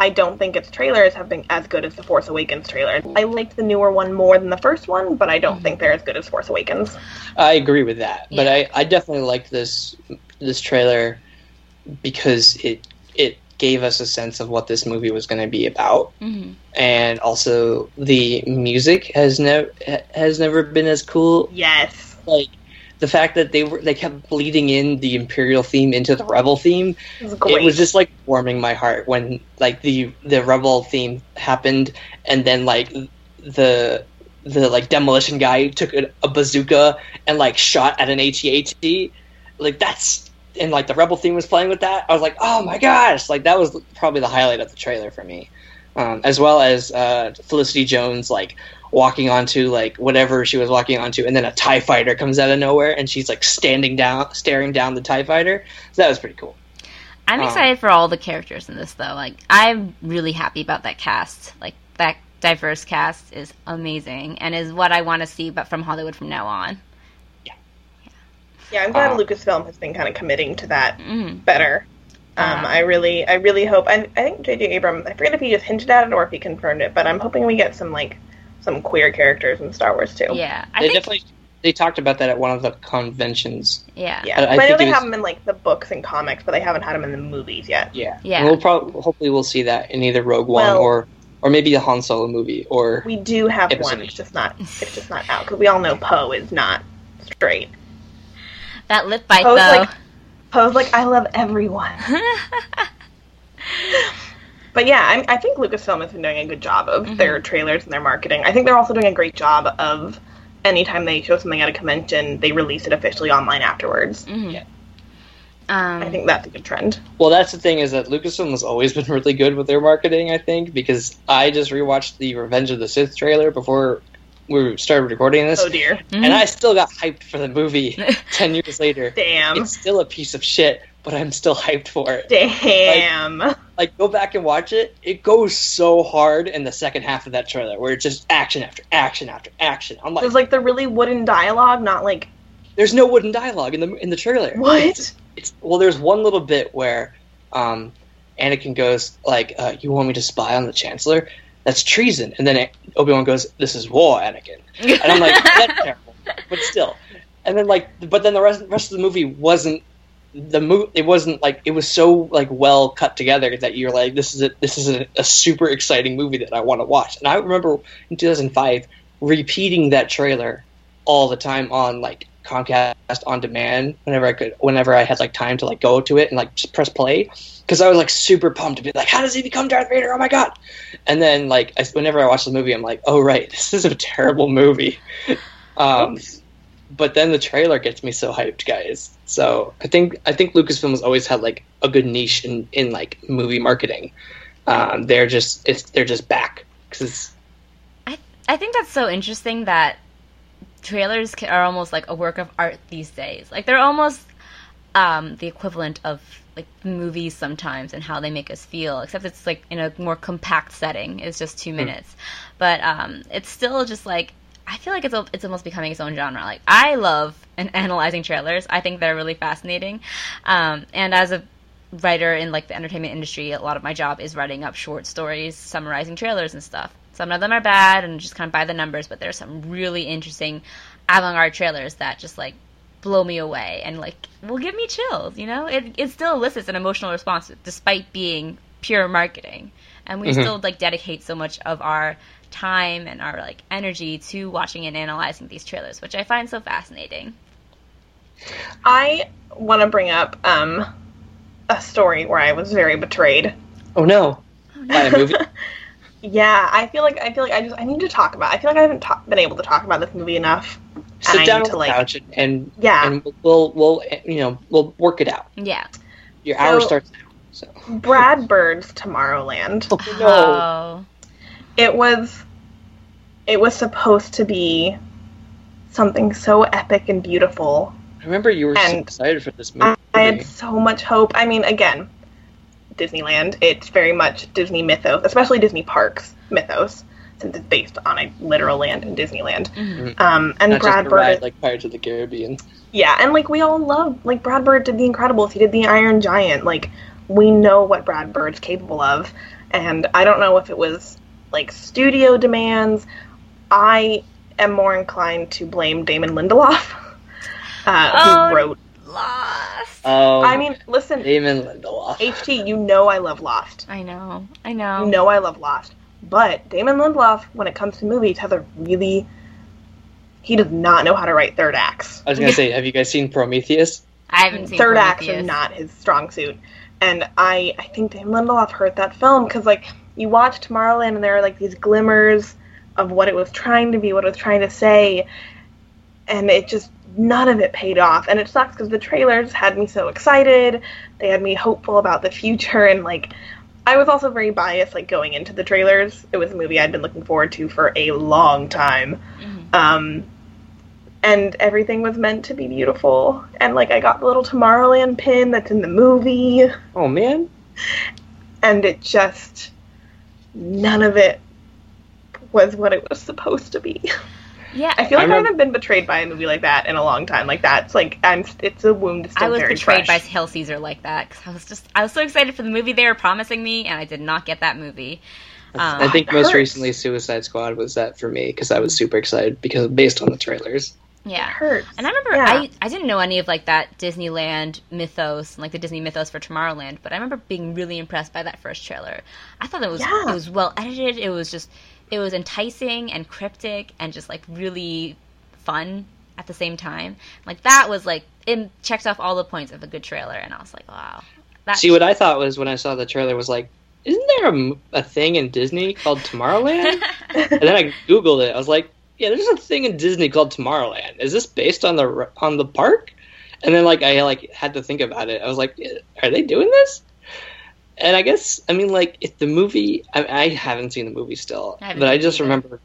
I don't think its trailers have been as good as the Force Awakens trailer. I liked the newer one more than the first one, but I don't Mhm. think they're as good as Force Awakens. I agree with that, but Yeah. I, I definitely liked this this trailer because it it gave us a sense of what this movie was going to be about, Mhm. and also the music has never has never been as cool. Yes. Like the fact that they were they kept bleeding in the Imperial theme into the Rebel theme. Great. It was just like warming my heart when like the the Rebel theme happened, and then like the the like demolition guy took a, a bazooka and like shot at an AT-AT. Like that's and like the Rebel theme was playing with that. I was like, oh my gosh! Like that was probably the highlight of the trailer for me, um, as well as uh, Felicity Jones like walking onto like whatever she was walking onto, and then a Tie Fighter comes out of nowhere, and she's like standing down, staring down the Tie Fighter. So that was pretty cool. I'm Um, excited for all the characters in this though. Like I'm really happy about that cast. Like that diverse cast is amazing and is what I want to see but from Hollywood from now on. Yeah, yeah. I'm glad Uh, Lucasfilm has been kind of committing to that Mm. better. Um, Uh, I really, I really hope. I, I think J.J. Abrams. I forget if he just hinted at it or if he confirmed it, but I'm hoping we get some like some queer characters in Star Wars too. Yeah, I they think definitely they talked about that at one of the conventions. yeah. Yeah, I- I but I know they was- have them in like the books and comics, but they haven't had them in the movies yet. Yeah, Yeah. And we'll probably hopefully we'll see that in either Rogue One Well- or or maybe a Han Solo movie or We do have Episode one. It's just not. It's just not out because we all know Poe is not straight. That lip bite Poe's though. like- Poe's like, I love everyone. But yeah, I, I think Lucasfilm has been doing a good job of Mhm. their trailers and their marketing. I think they're also doing a great job of anytime they show something at a convention, they release it officially online afterwards. Mhm. Yeah. Um, I think that's a good trend. Well, that's the thing is that Lucasfilm has always been really good with their marketing. I think because I just rewatched the Revenge of the Sith trailer before we started recording this, Oh dear. mhm. and I still got hyped for the movie ten years later. Damn. It's still a piece of shit, but I'm still hyped for it. Damn. Like, go back and watch it. It goes so hard in the second half of that trailer, where it's just action after action after action. I'm like, There's like the really wooden dialogue, not like there's no wooden dialogue in the in the trailer. what? It's, it's well, there's one little bit where um, Anakin goes like, uh, "You want me to spy on the Chancellor? That's treason." And then Obi Wan goes, "This is war, Anakin." And I'm like, "That's terrible," but still. And then like, but then the rest rest of the movie wasn't the mo- It wasn't like it was so like well cut together that you're like, "This is a this is a, a super exciting movie that I want to watch." And I remember in 2005 repeating that trailer all the time on like Comcast on demand whenever I could, whenever I had like time to like go to it and like just press play, because I was like super pumped to be like, how does he become Darth Vader? Oh my god! And then like I, whenever I watch the movie, I'm like, oh right, this is a terrible movie. Um, but then the trailer gets me so hyped, guys. So I think I think Lucasfilm has always had like a good niche in in like movie marketing. Um, they're just it's they're just back because I I think that's so interesting that trailers are almost like a work of art these days. Like they're almost um, the equivalent of like movies sometimes and how they make us feel, except it's like in a more compact setting. It's just two minutes, but um, it's still just like I feel like it's it's almost becoming its own genre. Like I love an analyzing trailers. I think they're really fascinating, um, and as a writer in like the entertainment industry, a lot of my job is writing up short stories, summarizing trailers and stuff. Some of them are bad and just kind of by the numbers, but there's some really interesting avant-garde trailers that just like blow me away and like will give me chills. You know, it it still elicits an emotional response despite being pure marketing, and we Mhm. still like dedicate so much of our time and our like energy to watching and analyzing these trailers, which I find so fascinating. I want to bring up um, a story where I was very betrayed. Oh no, by a movie. Yeah, I feel like I feel like I just I need to talk about. I feel like I haven't ta- been able to talk about this movie enough. Sit I down on to, the like- couch and, and Yeah, and we'll we'll you know we'll work it out. Yeah. Your hour starts now. So Brad Bird's Tomorrowland. oh, no. Oh. It was it was supposed to be something so epic and beautiful. I remember you were so excited for this movie. I, I had so much hope. I mean, again, Disneyland. It's very much Disney mythos, especially Disney parks mythos, since it's based on a literal land in Disneyland. Mhm. Um, and Not Brad just Bird, ride like Pirates of the Caribbean. yeah, and like we all love like Brad Bird did The Incredibles. He did The Iron Giant. Like we know what Brad Bird's capable of, and I don't know if it was like studio demands. I am more inclined to blame Damon Lindelof, uh, Oh, who wrote. Lost. Um, I mean, listen, Damon Lindelof. HT, you know I love Lost. I know. I know. You know I love Lost. But Damon Lindelof, when it comes to movies, has a really. He does not know how to write third acts. I was gonna say, have you guys seen Prometheus? I haven't seen Third acts are not his strong suit. And I, I think Damon Lindelof hurt that film because, like, you watch Tomorrowland and there are, like, these glimmers of what it was trying to be, what it was trying to say. And it just, none of it paid off. And it sucks because the trailers had me so excited. They had me hopeful about the future. And, like, I was also very biased, like, going into the trailers. It was a movie I'd been looking forward to for a long time. Mhm. Um, and everything was meant to be beautiful. And like I got the little Tomorrowland pin that's in the movie, Oh man, and it just none of it was what it was supposed to be. Yeah. I feel like I, remember- haven't been betrayed by a movie like that in a long time. Like that's like I'm it's a wound still I was very betrayed by fresh. Hail Caesar like that because I was just I was so excited for the movie they were promising me, and I did not get that movie. Um, I think most hurts. recently Suicide Squad was that for me because I was super excited because based on the trailers. It yeah. hurts. And I remember Yeah. I, I didn't know any of like that Disneyland mythos, like the Disney mythos for Tomorrowland, but I remember being really impressed by that first trailer. I thought it was Yeah. it was well edited. It was just it was enticing and cryptic and just like really fun at the same time. Like that was like it checked off all the points of a good trailer, and I was like, wow. That See, what I thought was when I saw the trailer was like, isn't there a thing in Disney called Tomorrowland? and then I googled it. I was like, yeah, there's a thing in Disney called Tomorrowland. Is this based on the on the park? And then like I like had to think about it. I was like, are they doing this? And I guess I mean like if the movie I, I haven't seen the movie still, I but I just remember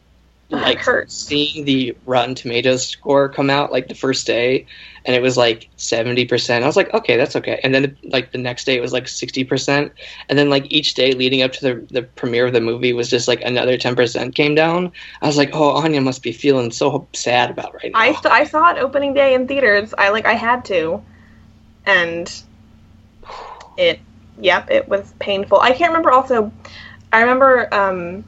like seeing the Rotten Tomatoes score come out like the first day, and it was like seventy percent. I was like, okay, that's okay. And then like the next day, it was like sixty percent. And then like each day leading up to the the premiere of the movie was just like another ten percent came down. I was like, oh, Anya must be feeling so sad about right now. I st- I saw it opening day in theaters. I like I had to, and it yep it was painful. I can't remember. Also, I remember. um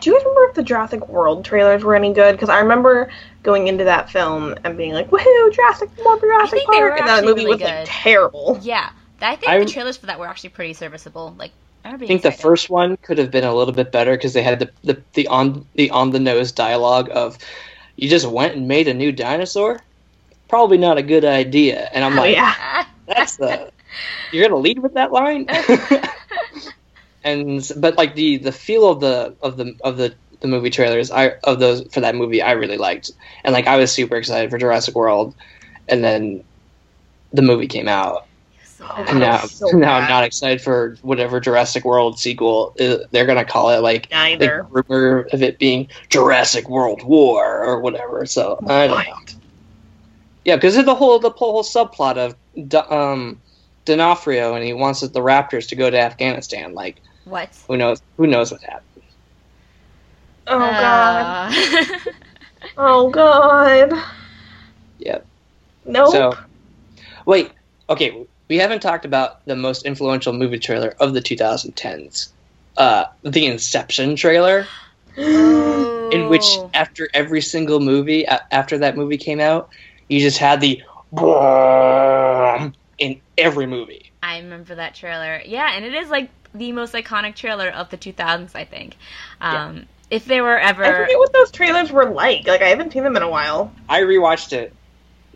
Do you remember if the Jurassic World trailers were any good? Because I remember going into that film and being like, "Woohoo, Jurassic World, Jurassic think they were Park," and then the actually movie really was like terrible. Yeah, I think I- the trailers for that were actually pretty serviceable. Like I remember I being think the first one could have been a little bit better because they had the, the, the on the on the nose dialogue of, "You just went and made a new dinosaur." Probably not a good idea. And I'm Oh like, yeah, that's the you're gonna lead with that line? And but like the the feel of the of the of the the movie trailers i of those for that movie i really liked. And like i was super excited for jurassic world and then the movie came out. So and now so now i'm not excited for whatever jurassic world sequel uh, they're gonna call it like neither. the rumor of it being jurassic world war or whatever so i don't know. Yeah because the whole the whole subplot of um D'Onofrio and he wants the Raptors to go to Afghanistan. Like, what? who knows? Who knows what happened? Oh god. Uh, Oh god. Yep. Nope. So, wait. Okay, we haven't talked about the most influential movie trailer of the 2010s. Uh, the Inception trailer, in which after every single movie a- after that movie came out, you just had the in every movie. I remember that trailer. Yeah, and it is like the most iconic trailer of the 2000s, I think. Um, yeah. If they were ever, I forget what those trailers were like. Like I haven't seen them in a while. I rewatched it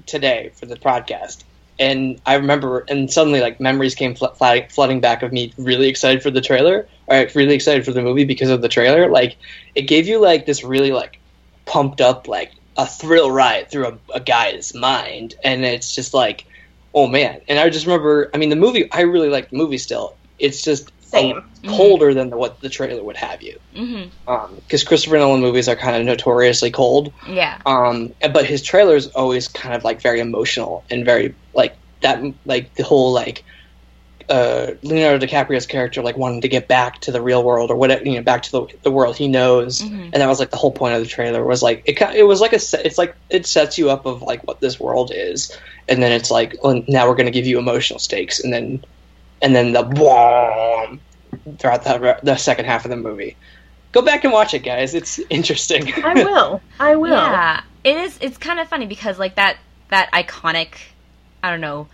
today for the podcast, and I remember, and suddenly like memories came fl- flooding back of me really excited for the trailer, or really excited for the movie because of the trailer. Like it gave you like this really like pumped up like a thrill ride through a, a guy's mind, and it's just like oh man. And I just remember, I mean, the movie, I really like the movie still. It's just same colder than the, what the trailer would have you. Because mm-hmm. um, Christopher Nolan movies are kind of notoriously cold. Yeah. Um, but his trailer is always kind of like very emotional and very like that, like the whole like uh, Leonardo DiCaprio's character like wanting to get back to the real world or whatever, you know, back to the, the world he knows, mm-hmm. and that was like the whole point of the trailer was like it. It was like a it's like it sets you up of like what this world is, and then it's like well, now we're going to give you emotional stakes, and then and then the boom throughout the the second half of the movie. Go back and watch it, guys. It's interesting. I will. I will. Yeah, it is. It's kind of funny because like that that iconic, I don't know,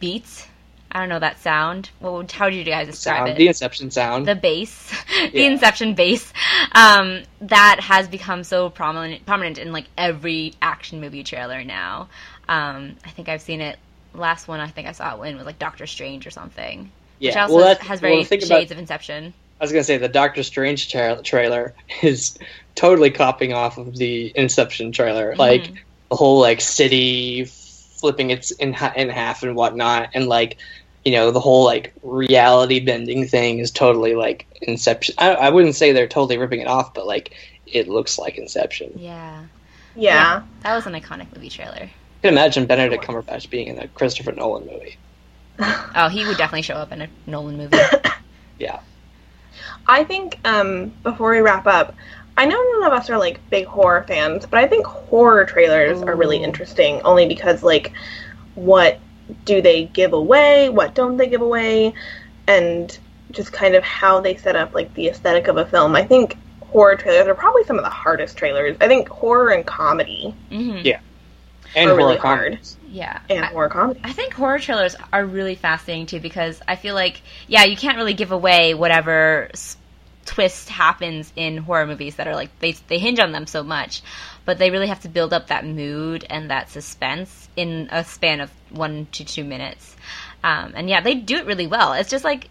beats I don't know that sound. Well, how do you guys describe sound, it? The Inception sound. The bass, the. Inception bass. Um, that has become so prominent, prominent in like every action movie trailer now. Um, I think I've seen it. Last one I think I saw it in was like Doctor Strange or something. Yeah, which also well, has very well, shades about, of Inception. I was gonna say the Doctor Strange tra- trailer is totally copying off of the Inception trailer. Mm-hmm. Like the whole like city flipping its in in half and whatnot, and like you know the whole like reality bending thing is totally like Inception. I, I wouldn't say they're totally ripping it off, but like it looks like Inception. Yeah. Yeah. yeah that was an iconic movie trailer. I can imagine Benedict Cumberbatch being in a Christopher Nolan movie. oh, he would definitely show up in a Nolan movie. yeah. I think um, before we wrap up, I know none of us are like big horror fans, but I think horror trailers Ooh. are really interesting only because like what do they give away? What don't they give away? And just kind of how they set up like the aesthetic of a film. I think horror trailers are probably some of the hardest trailers. I think horror and comedy. Mm-hmm. Yeah. And are horror really hard. Yeah. And I, horror comedy. I think horror trailers are really fascinating too because I feel like yeah, you can't really give away whatever twist happens in horror movies that are like they they hinge on them so much, but they really have to build up that mood and that suspense in a span of one to two minutes. Um, and yeah, they do it really well. It's just like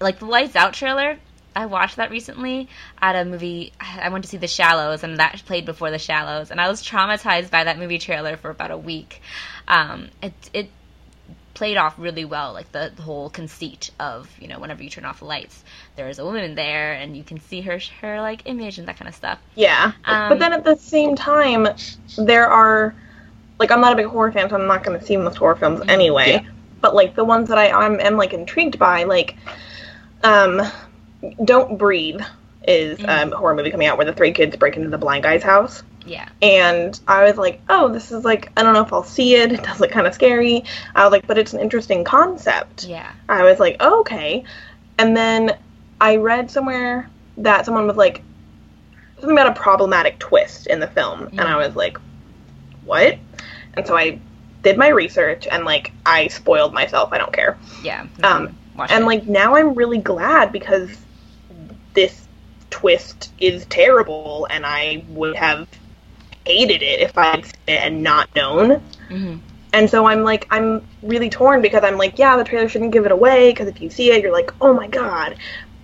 like the Lights Out trailer. I watched that recently at a movie. I went to see The Shallows, and that played before The Shallows, and I was traumatized by that movie trailer for about a week. Um, it it played off really well, like the, the, whole conceit of you know whenever you turn off the lights, there's a woman there and you can see her her like image and that kind of stuff. Yeah, um, but then at the same time, there are like I'm not a big horror fan, so I'm not going to see most horror films anyway. Yeah. But like the ones that I I'm, am like intrigued by, like um, Don't Breathe is mm-hmm. um, a horror movie coming out where the three kids break into the blind guy's house. Yeah. And I was like, oh, this is like, I don't know if I'll see it. It does look kind of scary. I was like, but it's an interesting concept. Yeah. I was like, oh, okay. And then I read somewhere that someone was like, something about a problematic twist in the film. Mm-hmm. And I was like, what? And so I did my research and like I spoiled myself. I don't care. Yeah. Um, and it. like now I'm really glad because this twist is terrible and I would have hated it if I had seen it and not known. Mm-hmm. And so I'm like, I'm really torn because I'm like, yeah, the trailer shouldn't give it away because if you see it, you're like, oh my god.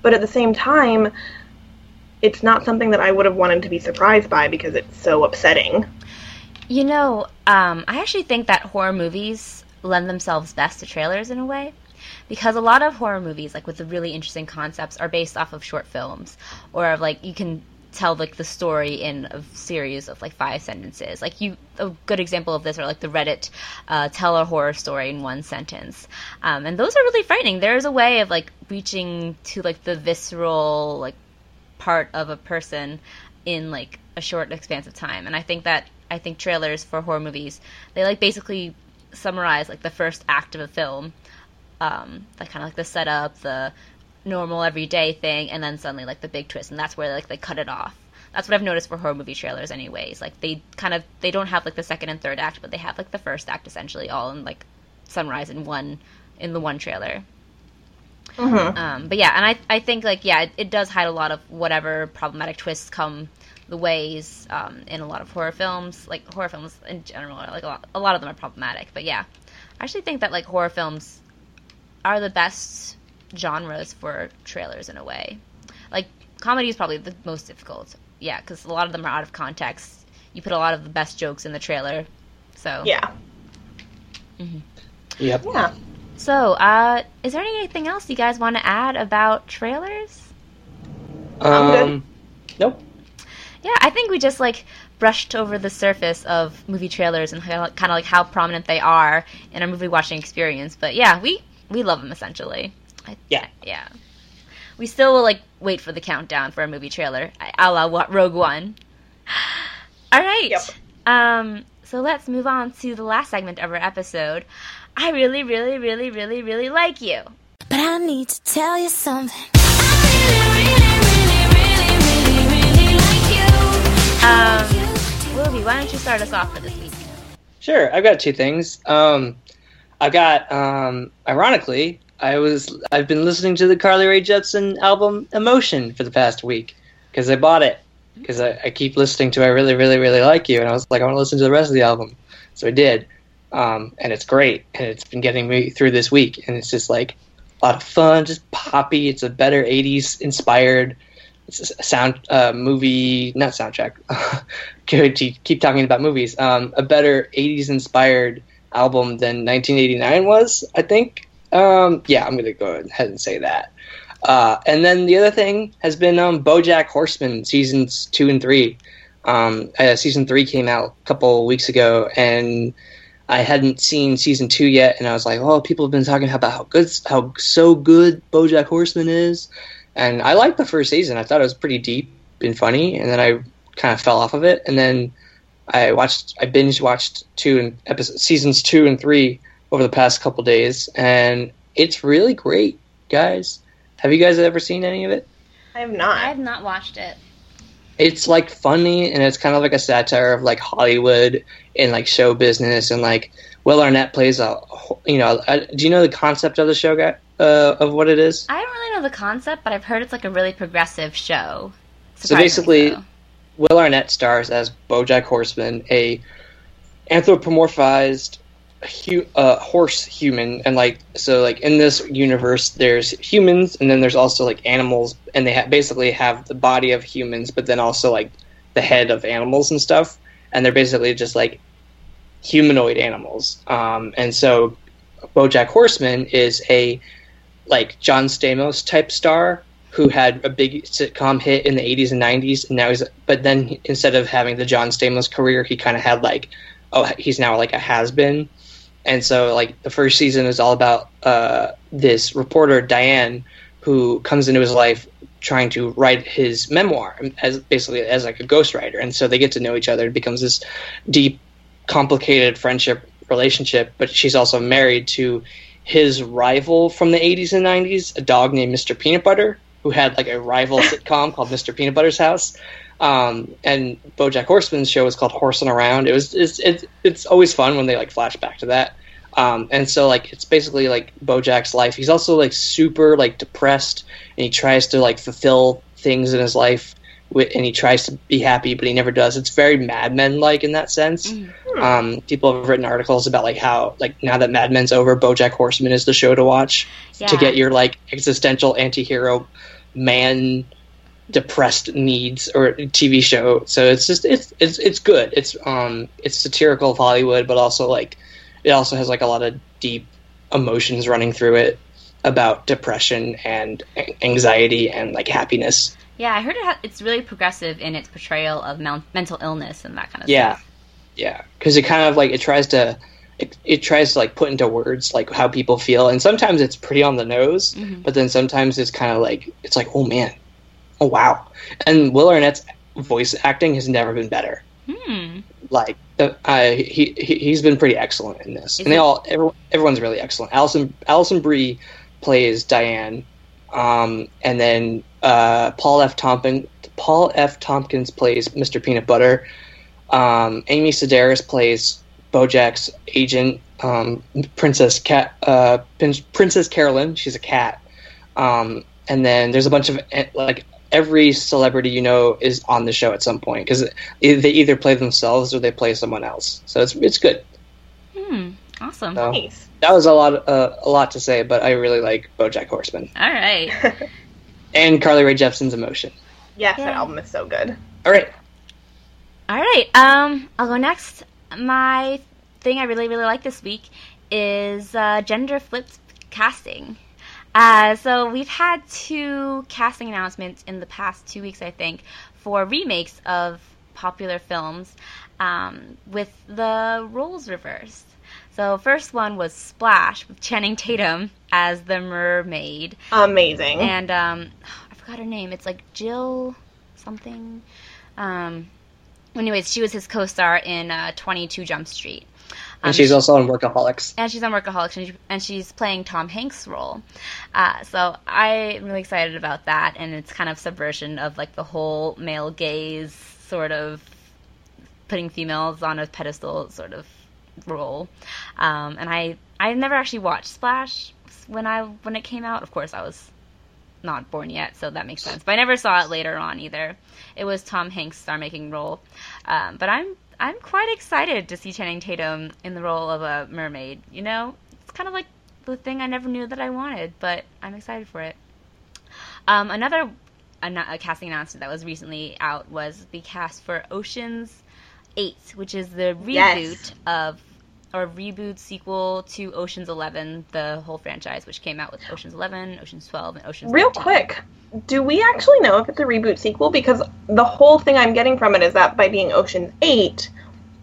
But at the same time, it's not something that I would have wanted to be surprised by because it's so upsetting. You know, um, I actually think that horror movies lend themselves best to trailers in a way because a lot of horror movies like with the really interesting concepts are based off of short films or of like you can tell like the story in a series of like five sentences. Like you, a good example of this are like the Reddit uh, tell a horror story in one sentence, um, and those are really frightening. There's a way of like reaching to like the visceral like part of a person in like a short expanse of time, and I think that I think trailers for horror movies they like basically summarize like the first act of a film, um, like kind of like the setup, the normal everyday thing and then suddenly like the big twist and that's where like they cut it off that's what I've noticed for horror movie trailers, anyways. Like they kind of they don't have like the second and third act, but they have like the first act essentially all in like sunrise in one in the one trailer. Mm-hmm. Um, but yeah, and I I think like yeah, it, it does hide a lot of whatever problematic twists come the ways um, in a lot of horror films. Like horror films in general, are, like a lot, a lot of them are problematic. But yeah, I actually think that like horror films are the best genres for trailers in a way. Like comedy is probably the most difficult. Yeah, because a lot of them are out of context. You put a lot of the best jokes in the trailer, so Yeah. Yep. Yeah. So, uh, is there anything else you guys want to add about trailers? Um, nope. Yeah, I think we just like brushed over the surface of movie trailers and kind of like how prominent they are in our movie watching experience. But yeah, we we love them essentially. I, Yeah. yeah. We still will like wait for the countdown for a movie trailer, a la what Rogue One. All right. Yep. Um. So let's move on to the last segment of our episode. I really, really, really, really, really like you. But I need to tell you something. I really, really, really, really, really like you. Um, Willoughby, why don't you start us off for this week? Sure, I've got two things. Um, I've got, um, ironically, I was I've been listening to the Carly Rae Jepsen album Emotion for the past week because I bought it because I, I keep listening to I really really really like you and I was like I want to listen to the rest of the album, so I did, um, and it's great and it's been getting me through this week and it's just like a lot of fun, just poppy. It's a better '80s inspired sound uh, movie, not soundtrack. Good, to keep talking about movies. Um, a better '80s inspired album than 1989 was, I think. Um, yeah, I'm gonna go ahead and say that. Uh, and then the other thing has been um, BoJack Horseman seasons two and three. Um, uh, season three came out a couple weeks ago, and I hadn't seen season two yet, and I was like, "Oh, people have been talking about how good, how so good BoJack Horseman is," and I liked the first season. I thought it was pretty deep and funny, and then I kind of fell off of it, and then I watched, I binge watched two and episodes, seasons two and three over the past couple days, and it's really great, guys. Have you guys ever seen any of it? I have not. I have not watched it. it's like funny and it's kind of like a satire of like Hollywood and like show business and like Will Arnett plays a you know uh, do you know the concept of the show guy uh, of what it is? I don't really know the concept, but I've heard it's like a really progressive show. So basically- so. Will Arnett stars as BoJack Horseman, a anthropomorphized hu- uh, horse human, and like so like in this universe, there's humans, and then there's also like animals, and they ha- basically have the body of humans, but then also like the head of animals and stuff, and they're basically just like humanoid animals. Um, and so BoJack Horseman is a like John Stamos type star who had a big sitcom hit in the 80s and 90s and now he's but then instead of having the John Stamos career he kind of had like oh he's now like a has been and so like the first season is all about uh, this reporter Diane who comes into his life trying to write his memoir as basically as like a ghostwriter and so they get to know each other it becomes this deep complicated friendship relationship but she's also married to his rival from the 80s and 90s a dog named Mr. Peanut Butter who had like a rival sitcom called Mr. Peanut Butter's House um, and BoJack Horseman's show was called Horsing Around. It was it's, it's it's always fun when they like flash back to that. Um, and so like it's basically like BoJack's life. He's also like super like depressed, and he tries to like fulfill things in his life, wi- and he tries to be happy, but he never does. It's very Mad Men like in that sense. Um, people have written articles about like how like now that Mad Men's over, BoJack Horseman is the show to watch to get your like existential anti-hero man depressed needs or TV show. So it's just it's it's it's good. It's um it's satirical of Hollywood, but also like it also has like a lot of deep emotions running through it about depression and anxiety and like happiness. Yeah, I heard it ha- it's really progressive in its portrayal of mel- mental illness and that kind of Yeah, stuff. yeah, Yeah, because it kind of like it tries to. It, it tries to like put into words like how people feel and sometimes it's pretty on the nose Mhm. but then sometimes it's kind of like it's like oh man oh wow and will arnett's voice acting has never been better Hmm. like the, uh, he, he he's been pretty excellent in this, Is and they it- all everyone, everyone's really excellent. Allison Alison Brie plays Diane, um, and then uh, Paul F. Tompkins Paul F. Tompkins plays Mr. Peanut Butter. Um, Amy Sedaris plays Bojack's agent, um, Princess Cat, uh, Princess Carolyn. She's a cat. Um, and then there's a bunch of eh, like every celebrity you know is on the show at some point because they either play themselves or they play someone else. So it's it's good. Hmm. Awesome. So Nice. that was a lot uh, a lot to say, but I really like BoJack Horseman All right. and Carly Rae Jepsen's Emotion. Yes, Yeah. that album is so good. All right. All right. Um, I'll go next. My thing I really, really like this week is uh, gender flipped casting. Uh, so we've had two casting announcements in the past two weeks, I think, for remakes of popular films um, with the roles reversed. So first one was Splash with Channing Tatum as the mermaid, Amazing. and um, I forgot her name. It's like Jill something. Um, anyways, she was his co-star in uh, 22 Jump Street. And Um, she's also on Workaholics. and she's on Workaholics, and, she, and she's playing Tom Hanks' role. Uh, so I'm really excited about that, and it's kind of subversion of like the whole male gaze sort of putting females on a pedestal sort of role. Um, and I I never actually watched Splash when I when it came out. Of course, I was not born yet, so that makes sense. But I never saw it later on either. It was Tom Hanks' star-making role. Um, but I'm I'm quite excited to see Channing Tatum in the role of a mermaid. You know, it's kind of like the thing I never knew that I wanted, but I'm excited for it. Um, another a casting announcement that was recently out was the cast for Ocean's Eight, which is the reboot Yes. of or reboot sequel to Ocean's Eleven, the whole franchise, which came out with Ocean's Eleven, Ocean's Twelve, and Ocean's. Real 13. quick, do we actually know if it's a reboot sequel? Because the whole thing I'm getting from it is that by being Ocean's 8,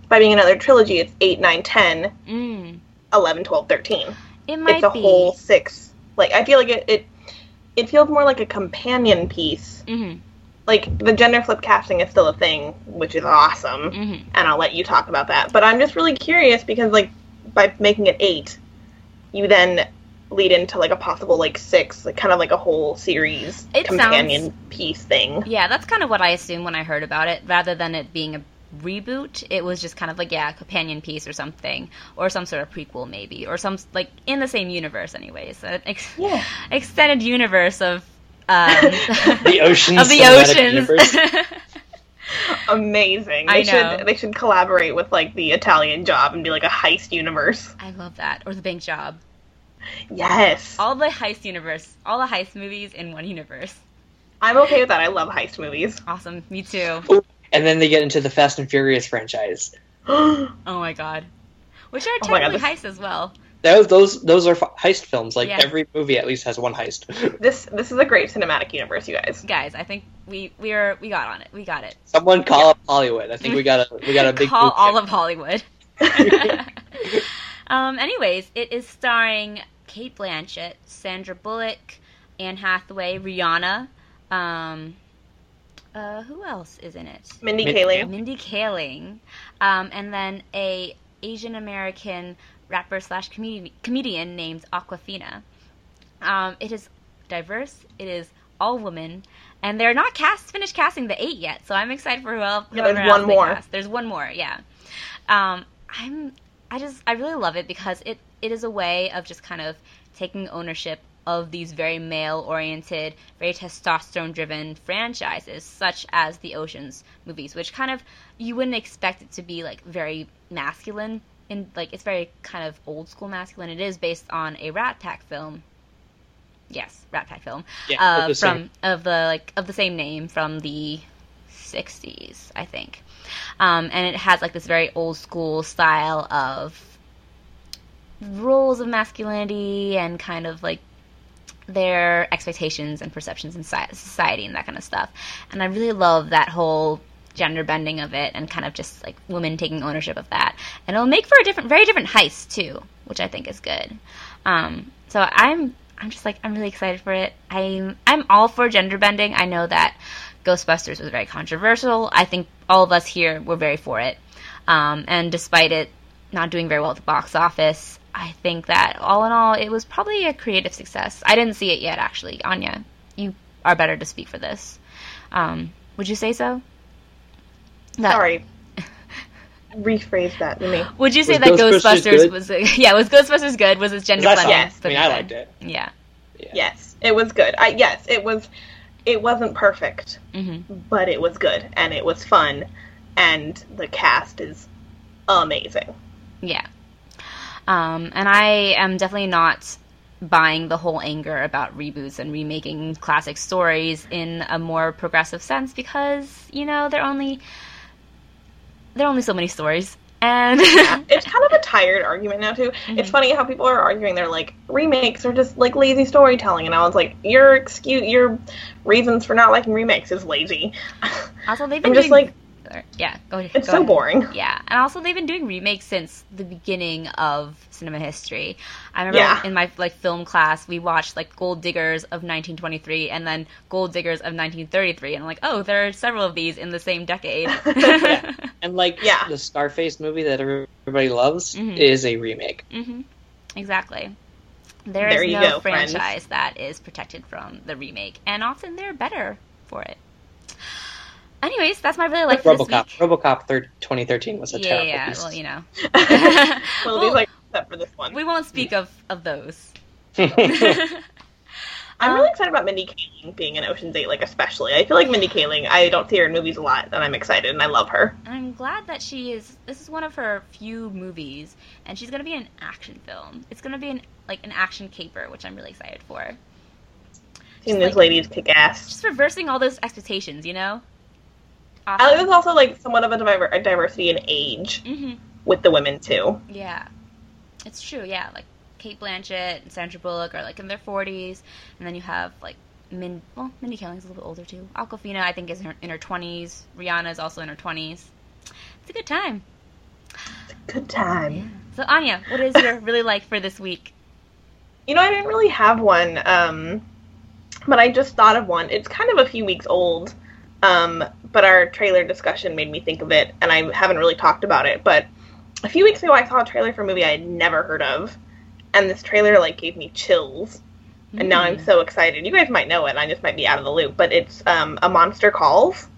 by being another trilogy, it's 8, 9, 10, Mm, 11, 12, 13. it might be It's a be. whole six. Like, I feel like it, it, it feels more like a companion piece. Mhm, Like, the gender flip casting is still a thing, which is awesome. mhm. and I'll let you talk about that. But I'm just really curious because like by making it eight, you then lead into like a possible like six, like kind of like a whole series It companion piece thing. Yeah, that's kind of what I assumed when I heard about it. Rather than it being a reboot, it was just kind of like yeah, a companion piece or something, or some sort of prequel maybe, or some like in the same universe, anyways. An ex- Yeah. extended universe of um, The Oceans of the cinematic oceans. Amazing. They I know. should they should collaborate with like the Italian job and be like a heist universe. I love that, or the bank job. Yes. All the heist universe, all the heist movies in one universe. I'm okay with that. I love heist movies. Awesome, me too. and then they get into the Fast and Furious franchise. Oh my god, which are Oh my God, technically this- heists as well. Those those those are heist films. Like Yeah. every movie at least has one heist. this this is a great cinematic universe, you guys. Guys, I think we we are we got on it. We got it. Someone call up Hollywood. I think we got a we got a big call movie. all of Hollywood. um, anyways, it is starring Cate Blanchett, Sandra Bullock, Anne Hathaway, Rihanna. Um, uh, who else is in it? Mindy Min- Kaling. Mindy Kaling, um, and then a Asian American rapper slash comedian named Awkwafina. Um, it is diverse. It is all women, and they're not cast finished casting the eight yet. So I'm excited for who else. Yeah, there's one more. cast. There's one more. Yeah. Um, I'm. I just. I really love it because it. It is a way of just kind of taking ownership of these very male oriented, very testosterone driven franchises, such as the Oceans movies, which kind of you wouldn't expect it to be like very masculine and like it's very kind of old school masculine. It is based on a Rat Pack film. Yes, Rat Pack film. Yeah, uh, of the from same- of the like of the same name from the 60s, I think. Um, and it has like this very old school style of roles of masculinity and kind of like their expectations and perceptions in society and that kind of stuff. And I really love that whole gender bending of it and kind of just like women taking ownership of that. And it'll make for a different, very different heist too, which I think is good. Um, so I'm, I'm just like I'm really excited for it. I'm, I'm all for gender bending. I know that Ghostbusters was very controversial. I think all of us here were very for it. Um, and despite it not doing very well at the box office, I think that all in all, it was probably a creative success. I didn't see it yet, actually. Anya, you are better to speak for this. Um, Would you say so? That- Sorry. Rephrase that to me. Would you say Was that Ghostbusters Ghostbusters good? was yeah was Ghostbusters good? Was it gender I saw friendly? it. I mean, I liked it. Yeah. Yeah. Yes, it was good. I yes, it was. It wasn't perfect, hmm but it was good and it was fun, and the cast is amazing. Yeah. Um, and I am definitely not buying the whole anger about reboots and remaking classic stories in a more progressive sense because you know they're only there are only so many stories and it's kind of a tired argument now too. Mm-hmm. It's funny how people are arguing they're like remakes are just like lazy storytelling, and I was like, your excuse, your reasons for not liking remakes is lazy. also they've been I'm just doing, like, yeah go, it's go so ahead. boring. Yeah, and also they've been doing remakes since the beginning of cinema history. I remember Yeah. in my like film class, we watched like Gold Diggers of 1923 and then Gold Diggers of 1933, and I'm like, oh, there are several of these in the same decade. Yeah. And like Yeah. the Scarface movie that everybody loves Mhm. is a remake. hmm Exactly. There is There you no go, friends. franchise that is protected from the remake, and often they're better for it. Anyways, that's my really like this RoboCop. week. RoboCop third, 2013 was a yeah, terrible yeah. piece. Well, you know, well, Well, these like except for this one. we won't speak of of those. I'm Um, really excited about Mindy Kaling being in Ocean's Eight, like especially. I feel like Mindy Kaling. I don't see her in movies a lot, and I'm excited, and I love her. And I'm glad that she is. This is one of her few movies, and she's gonna be in an action film. It's gonna be an like an action caper, which I'm really excited for. Seeing like- these ladies kick ass. Just reversing all those expectations, you know. Awesome. It was also like somewhat of a, diver- a diversity in age hmm with the women too. Yeah, it's true. Yeah, like Cate Blanchett and Sandra Bullock are like in their 40s, and then you have like Min. Well, Mindy Kaling's a little bit older too. Awkwafina, I think, is in her, in her 20s. Rihanna is also in her 20s. It's a good time. A Good time. So Anya, what is your really like for this week? You know, I didn't really have one, um, but I just thought of one. It's kind of a few weeks old, um, but our trailer discussion made me think of it, and I haven't really talked about it. But a few weeks ago, I saw a trailer for a movie I had never heard of, and this trailer like gave me chills. And now I'm Hmm. so excited. You guys might know it. and I just might be out of the loop, but it's um, a monster calls.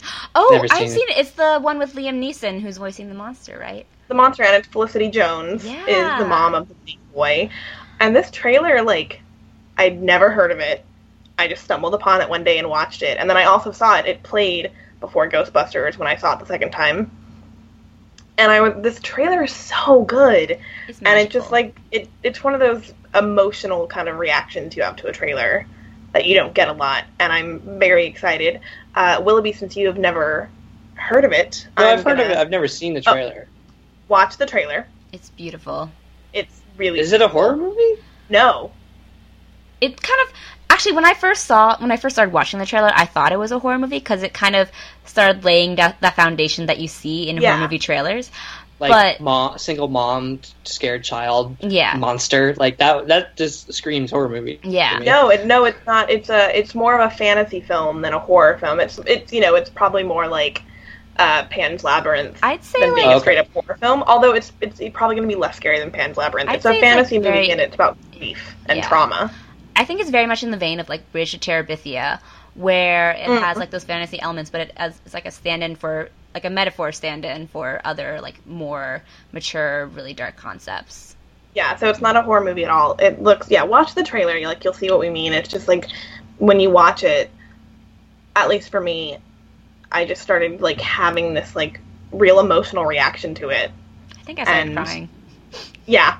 Oh, Never I've seen seen it. It's the one with Liam Neeson who's voicing the monster, right? the monster and it's Felicity Jones is the mom of the boy. And this trailer, like, I'd never heard of it. I just stumbled upon it one day and watched it. And then I also saw it. It played before Ghostbusters when I saw it the second time. And I was this trailer is so good. It's And it just like it it's one of those emotional kind of reactions you have to a trailer that you don't get a lot. And I'm very excited. Uh, Willoughby, since you have never heard of it, no, I'm I've heard of it. I've never seen the Oh. trailer. watch the trailer. it's beautiful. It's really Is it a horror movie? No. It kind of actually when I first saw when I first started watching the trailer, I thought it was a horror movie because it kind of started laying that that foundation that you see in Yeah. horror movie trailers. Like But- mom, single mom, scared child, Yeah, monster. Like that. That just screams horror movie. Yeah. No, it, no, it's not. It's a. It's more of a fantasy film than a horror film. It's. It's. You know. It's probably more like uh, Pan's Labyrinth I'd say than being like a straight up horror film. Although it's. It's probably going to be less scary than Pan's Labyrinth. I'd it's a say it's, like, fantasy movie and it's about grief and Yeah. trauma. I think it's very much in the vein of like Bridge to Terabithia, where it Mm. has like those fantasy elements, but it as it's like a stand-in for like a metaphor stand-in for other like more mature, really dark concepts. Yeah. So it's not a horror movie at all. It looks. Yeah. Watch the trailer. You like. You'll see what we mean. It's just like when you watch it. At least for me, I just started like having this like real emotional reaction to it. I think I started And- crying. Yeah.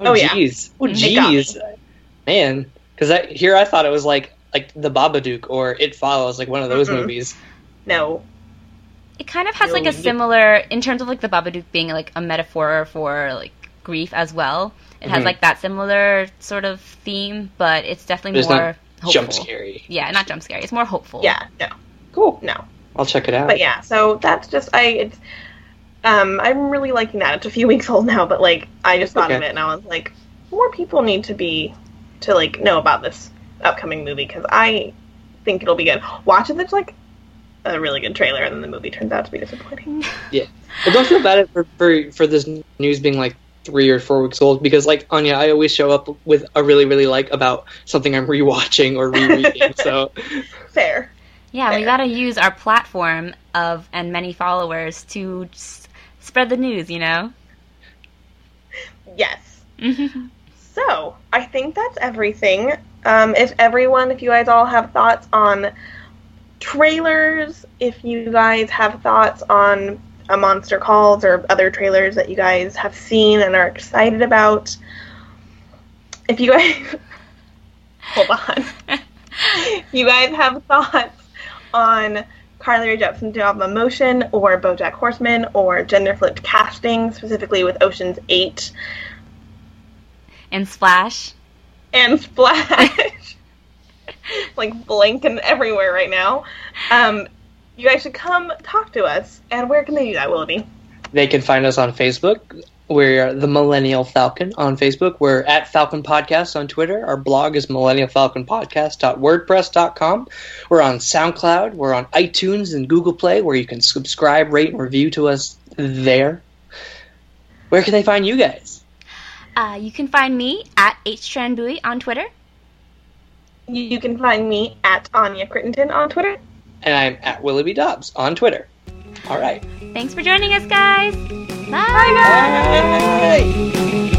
Oh Oh, yeah. jeez. Oh. It got me. jeez. Man, because I here I thought it was like like the Babadook or It Follows, like one of those Mm-mm. movies. No. It kind of has like a Really? similar in terms of like the Babadook being like a metaphor for like grief as well. It has Mhm. like that similar sort of theme, but it's definitely But it's more not hopeful. Jump scary. Yeah, not jump scary. It's more hopeful. Yeah. No. Cool. No. I'll check it out. but yeah, so that's just I. It's um, I'm really liking that. It's a few weeks old now, but like I just thought of it and I was like, more people need to be to like know about this upcoming movie because I think it'll be good. Watch it. It's like a really good trailer, and then the movie turns out to be disappointing. Yeah, but don't feel bad for, for for this news being like three or four weeks old because like Anya, I always show up with a really really like about something I'm rewatching or rereading. so Fair. Yeah, we gotta use our platform of and many followers to s- spread the news. You know. Yes. So, I think that's everything. Um, if everyone, if you guys all have thoughts on trailers, if you guys have thoughts on a Monster Calls or other trailers that you guys have seen and are excited about, if you guys. Hold on. you guys have thoughts on Carly Rae Jepsen's Job of Motion or Bojack Horseman or gender flipped casting, specifically with Ocean's 8 and Splash. and Splash, like blinking everywhere right now, um, you guys should come talk to us. And where can they do that, Willoughby? They can find us on Facebook. We're the Millennial Falcon on Facebook. We're at Falcon Podcast on Twitter. Our blog is millennialfalconpodcast.wordpress.com. We're on SoundCloud. We're on iTunes and Google Play, where you can subscribe, rate, and review to us there. Where can they find you guys? Uh, you can find me at HTranBui on Twitter. You, you can find me at Anya Crittenton on Twitter. And I'm at Willoughby Dobbs on Twitter. All right. Thanks for joining us, guys. Bye. Bye.